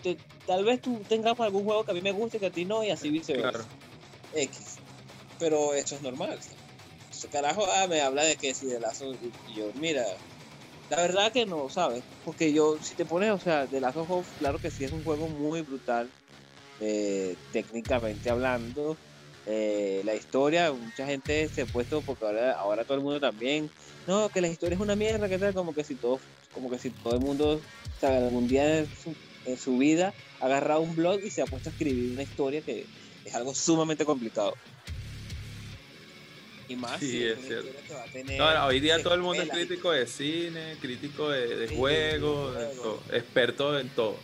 tal vez tú tengas algún juego que a mí me guste que a ti no y así viceversa. Claro. X. Pero eso es normal. Ese carajo ah, me habla de que si de lazo y yo, mira, La verdad que no, ¿sabes? Porque yo, si te pones, o sea, de of Us, claro que sí es un juego muy brutal, eh, técnicamente hablando. Eh, la historia, mucha gente se ha puesto, porque ahora, ahora todo el mundo también, no, que la historia es una mierda, que tal, como que si todo, como que si todo el mundo, ¿sabes? Algún día en su, en su vida ha agarrado un blog y se ha puesto a escribir una historia que es algo sumamente complicado. Y más
Sí,
si
es cierto.
que va a tener
No, no, hoy día todo el mundo es crítico de cine, crítico de, de
Sí,
juegos, de
videojuegos.
todo, experto en todo.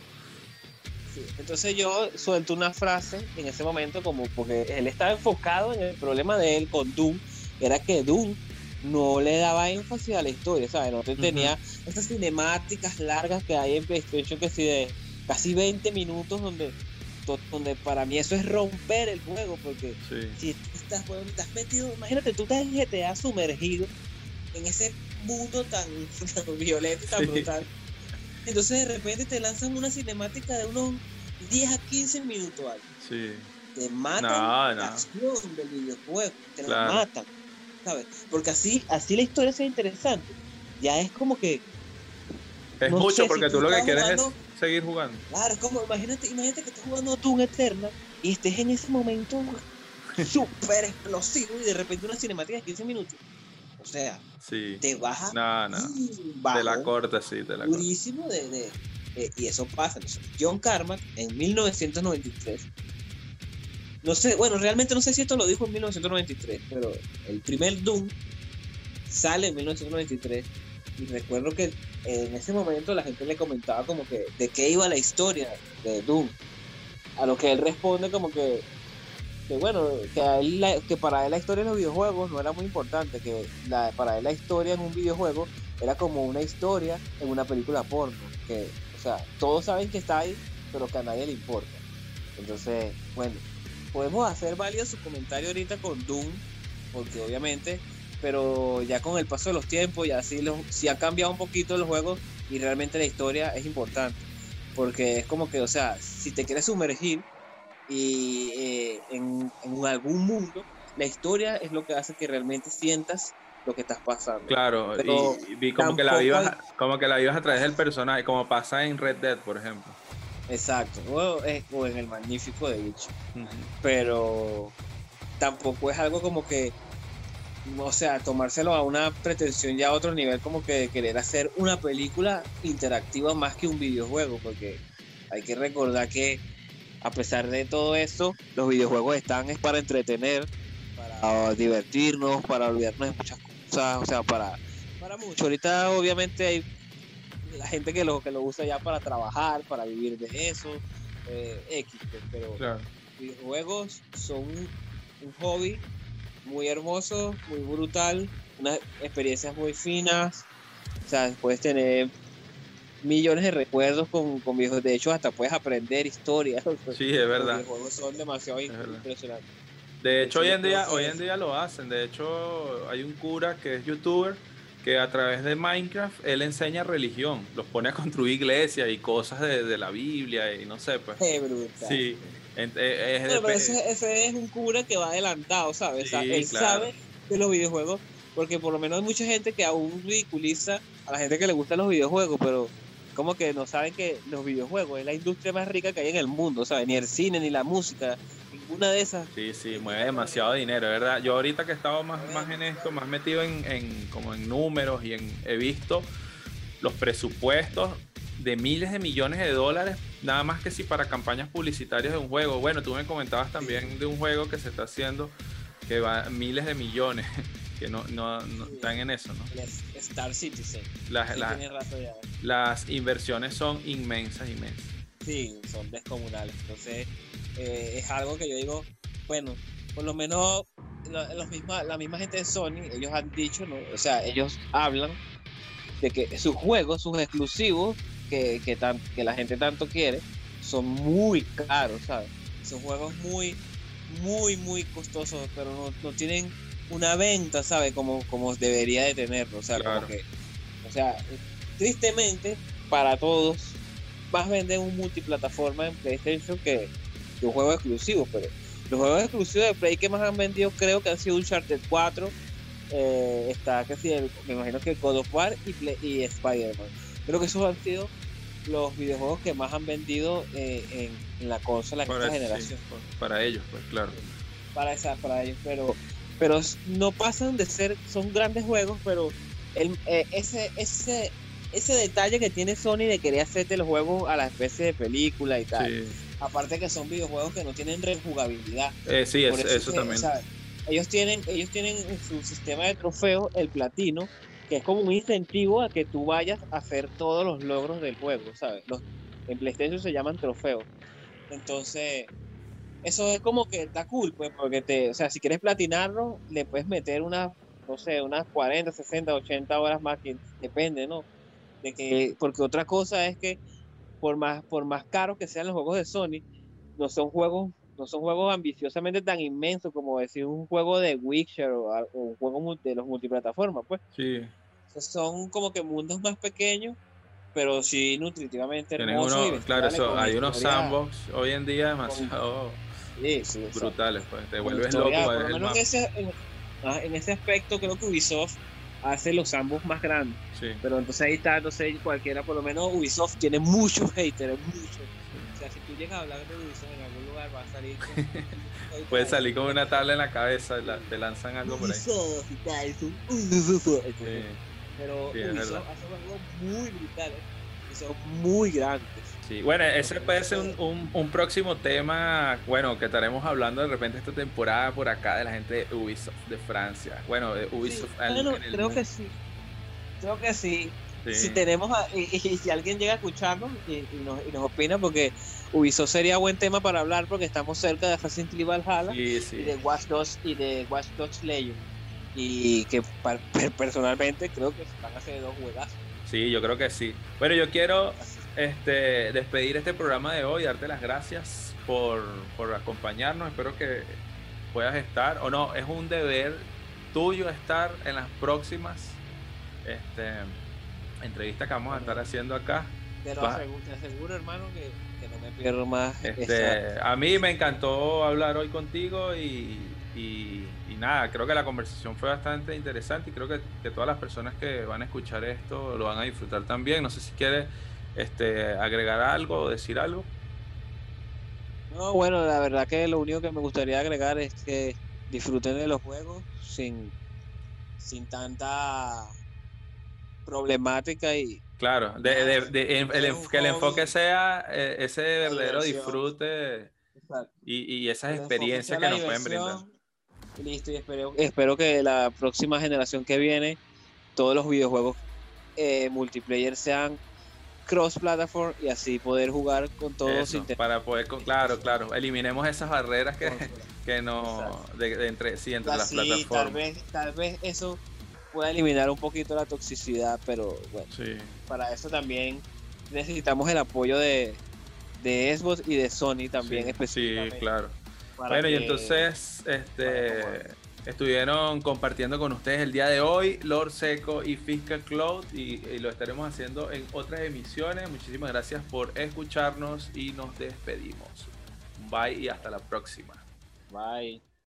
Sí, Entonces yo suelto una frase en ese momento como porque él estaba enfocado en el problema de él con Doom, era que Doom no le daba énfasis a la historia, ¿sabes? No te tenía estas cinemáticas largas que hay en PlayStation que sí de casi 20 minutos donde, donde para mí eso es romper el juego porque
Sí.
si estás, bueno, estás metido, imagínate, tú estás en GTA sumergido en ese mundo tan, tan violento y tan
Sí.
brutal. Entonces de repente te lanzan una cinemática de unos 10 a 15 minutos. algo.
Sí.
Te matan
No,
la acción del videojuego, te
Claro.
la matan. ¿Sabes? Porque así, así la historia sea interesante. Ya es como que,
Es
No
mucho
si
porque
tú
tú lo que
estás
quieres
jugando-
es seguir jugando.
claro, es como, imagínate, imagínate que estés jugando Doom Eternal y estés en ese momento súper explosivo y de repente una cinemática de 15 minutos. O sea,
Sí.
te baja
No, no.
un
Te la corta, sí, te la corta.
durísimo de, de- de- y eso pasa. John Carmack en 1993, no sé, bueno, realmente no sé si esto lo dijo en 1993, pero el primer Doom sale en 1993 y recuerdo que en ese momento la gente le comentaba como que de qué iba la historia de Doom. A lo que él responde como que, que bueno, que, a él que para él la historia en los videojuegos no era muy importante, que para él la historia en un videojuego era como una historia en una película porno, que, o sea, todos saben que está ahí, pero que a nadie le importa. Entonces, bueno, podemos hacer válido su comentario ahorita con Doom, porque obviamente, pero ya con el paso de los tiempos, ya sí, los, sí ha cambiado un poquito los juegos y realmente la historia es importante, porque es como que, o sea, si te quieres sumergir y eh, en, en algún mundo, la historia es lo que hace que realmente sientas lo que estás pasando.
Claro,
Pero
y, y vi como que la vivas,
hay-
como que la vivas a través del personaje, como pasa en Red Dead, por ejemplo.
Exacto, o, eh, o en el magnífico de Witcher.
Ujú.
pero tampoco es algo como que, o sea, tomárselo a una pretensión ya a otro nivel, como que de querer hacer una película interactiva más que un videojuego, porque hay que recordar que a pesar de todo esto, los videojuegos están es para entretener, para divertirnos, para olvidarnos de muchas cosas, o sea, para, para mucho. Ahorita obviamente hay la gente que lo, que lo usa ya para trabajar, para vivir de eso, eh, X, pues, pero
Claro.
videojuegos son un, un hobby muy hermoso, muy brutal, unas experiencias muy finas. O sea, puedes tener millones de recuerdos con, con videojuegos. De hecho, hasta puedes aprender historias.
Sí, es verdad.
Los videojuegos son demasiado
Es verdad.
impresionantes.
De hecho,
Sí,
hoy en día, hoy en día lo hacen. De hecho, hay un cura que es youtuber que a través de Minecraft él enseña religión, los pone a construir iglesias y cosas de, de la Biblia y no sé, pues.
Qué brutal.
Sí, en- eh, es
pero ese, ese es un cura que va adelantado, ¿sabes? O sea,
Sí,
él
claro.
sabe de los videojuegos, porque por lo menos hay mucha gente que aún ridiculiza a la gente que le gustan los videojuegos, pero como que no saben que los videojuegos es la industria más rica que hay en el mundo, ¿sabes? Ni el cine, ni la música, ninguna de esas.
Sí, sí, mueve demasiado dinero, ¿verdad? Yo ahorita que he estado más, más en esto, más metido en, en- como en números y en, he visto los presupuestos de miles de millones de dólares, nada más que si para campañas publicitarias de un juego. Bueno, tú me comentabas también de un juego que se está haciendo que va a miles de millones, que no, no, no están en eso, ¿no?
Star Citizen.
Las,
Sí,
las-
ya.
las inversiones son inmensas, inmensas.
Sí, son descomunales. Entonces, eh, es algo que yo digo, bueno, por lo menos la, los misma, la misma gente de Sony, ellos han dicho, ¿no? o sea, ellos hablan de que sus juegos, sus exclusivos, que, que, tan- que la gente tanto quiere, son muy caros, ¿sabes? Son juegos muy, muy, muy costosos, pero no, no tienen una venta, ¿sabes? Como, como debería de tenerlo, o sea,
Claro.
como que, o sea, tristemente, para todos, más venden un multiplataforma en PlayStation que, que un juego exclusivo, pero los juegos exclusivos de Play que más han vendido creo que han sido Uncharted 4 eh, está que sí, me imagino que God of War y, y Spider-Man. Creo que esos han sido los videojuegos que más han vendido eh, en, la consola de esta generación.
para ellos, pues claro.
Para esa, para ellos, pero, pero no pasan de ser, son grandes juegos, pero el, eh, ese, ese, ese detalle que tiene Sony de querer hacerte los juegos a la especie de película y tal. Aparte que son videojuegos que no tienen rejugabilidad.
Eh, sí, eso, también.
ellos tienen, ellos tienen en su sistema de trofeos el platino, que es como un incentivo a que tú vayas a hacer todos los logros del juego, ¿sabes? Los, en PlayStation se llaman trofeos. Entonces, eso es como que está cool, pues, porque te, o sea, si quieres platinarlo, le puedes meter unas, no sé, unas 40, 60, 80 horas más, que depende, ¿no? De que, porque otra cosa es que por más, por más caros que sean los juegos de Sony, no son juegos, no son juegos ambiciosamente tan inmensos como decir un juego de Witcher o, un juego de los multiplataformas, pues.
Sí.
son como que mundos más pequeños, pero sí nutritivamente hermosos.
claro, eso, hay unos sandbox hoy en día demasiado brutales, pues te vuelves loco.
Por lo menos ah, en ese aspecto creo que Ubisoft hace los ambos más grandes. Pero entonces ahí está, entonces cualquiera, por lo menos Ubisoft tiene muchos haters, muchos. O sea, si tú llegas a hablar de Ubisoft en algún lugar, va a salir.
Puede salir con una tabla en la cabeza, te lanzan algo por ahí.
Ubisoft y tal, Ubisoft. Pero Ubisoft hace juegos muy brutales y son muy grandes.
Sí, bueno, ese puede ser un, un, próximo tema, bueno, que estaremos hablando de repente esta temporada por acá de la gente de Ubisoft de Francia. Bueno, de Ubisoft.
bueno, creo que sí. Creo que sí. Si tenemos, y, si alguien llega a escucharnos y, nos, y, nos, opina, porque Ubisoft sería buen tema para hablar, porque estamos cerca de Assassin's Creed Valhalla y de Watch Dogs y de Watch Dogs Legion. Y que personalmente creo que van a ser dos juegazos.
Sí, yo creo que sí. Bueno, yo quiero este, despedir este programa de hoy, darte las gracias por, acompañarnos. Espero que puedas estar, o no, es un deber tuyo estar en las próximas este, entrevistas que vamos a estar haciendo acá.
Te lo aseguro, hermano, que, no me pierdo más.
Este, a mí me encantó hablar hoy contigo y, nada, creo que la conversación fue bastante interesante y creo que, que, todas las personas que van a escuchar esto lo van a disfrutar también. No sé si quieres este, agregar algo o decir algo.
No, bueno, la verdad que lo único que me gustaría agregar es que disfruten de los juegos sin, sin tanta problemática y
claro de, que el enfoque sea eh, ese verdadero disfrute y, esas experiencias que nos pueden brindar
listo y espero, espero que la próxima generación que viene todos los videojuegos eh, multiplayer sean cross platform y así poder jugar con todos
para poder claro claro. Eliminemos esas barreras que, que no de, entre sí entre las plataformas
tal vez tal vez eso pueda eliminar un poquito la toxicidad pero bueno para eso también necesitamos el apoyo de de Xbox y de Sony también
sí, específicamente. sí claro bueno y entonces este estuvieron compartiendo con ustedes el día de hoy Lord Seco y Fiscal Cloud y, lo estaremos haciendo en otras emisiones. Muchísimas gracias por escucharnos y nos despedimos. Bye y hasta la próxima.
Bye.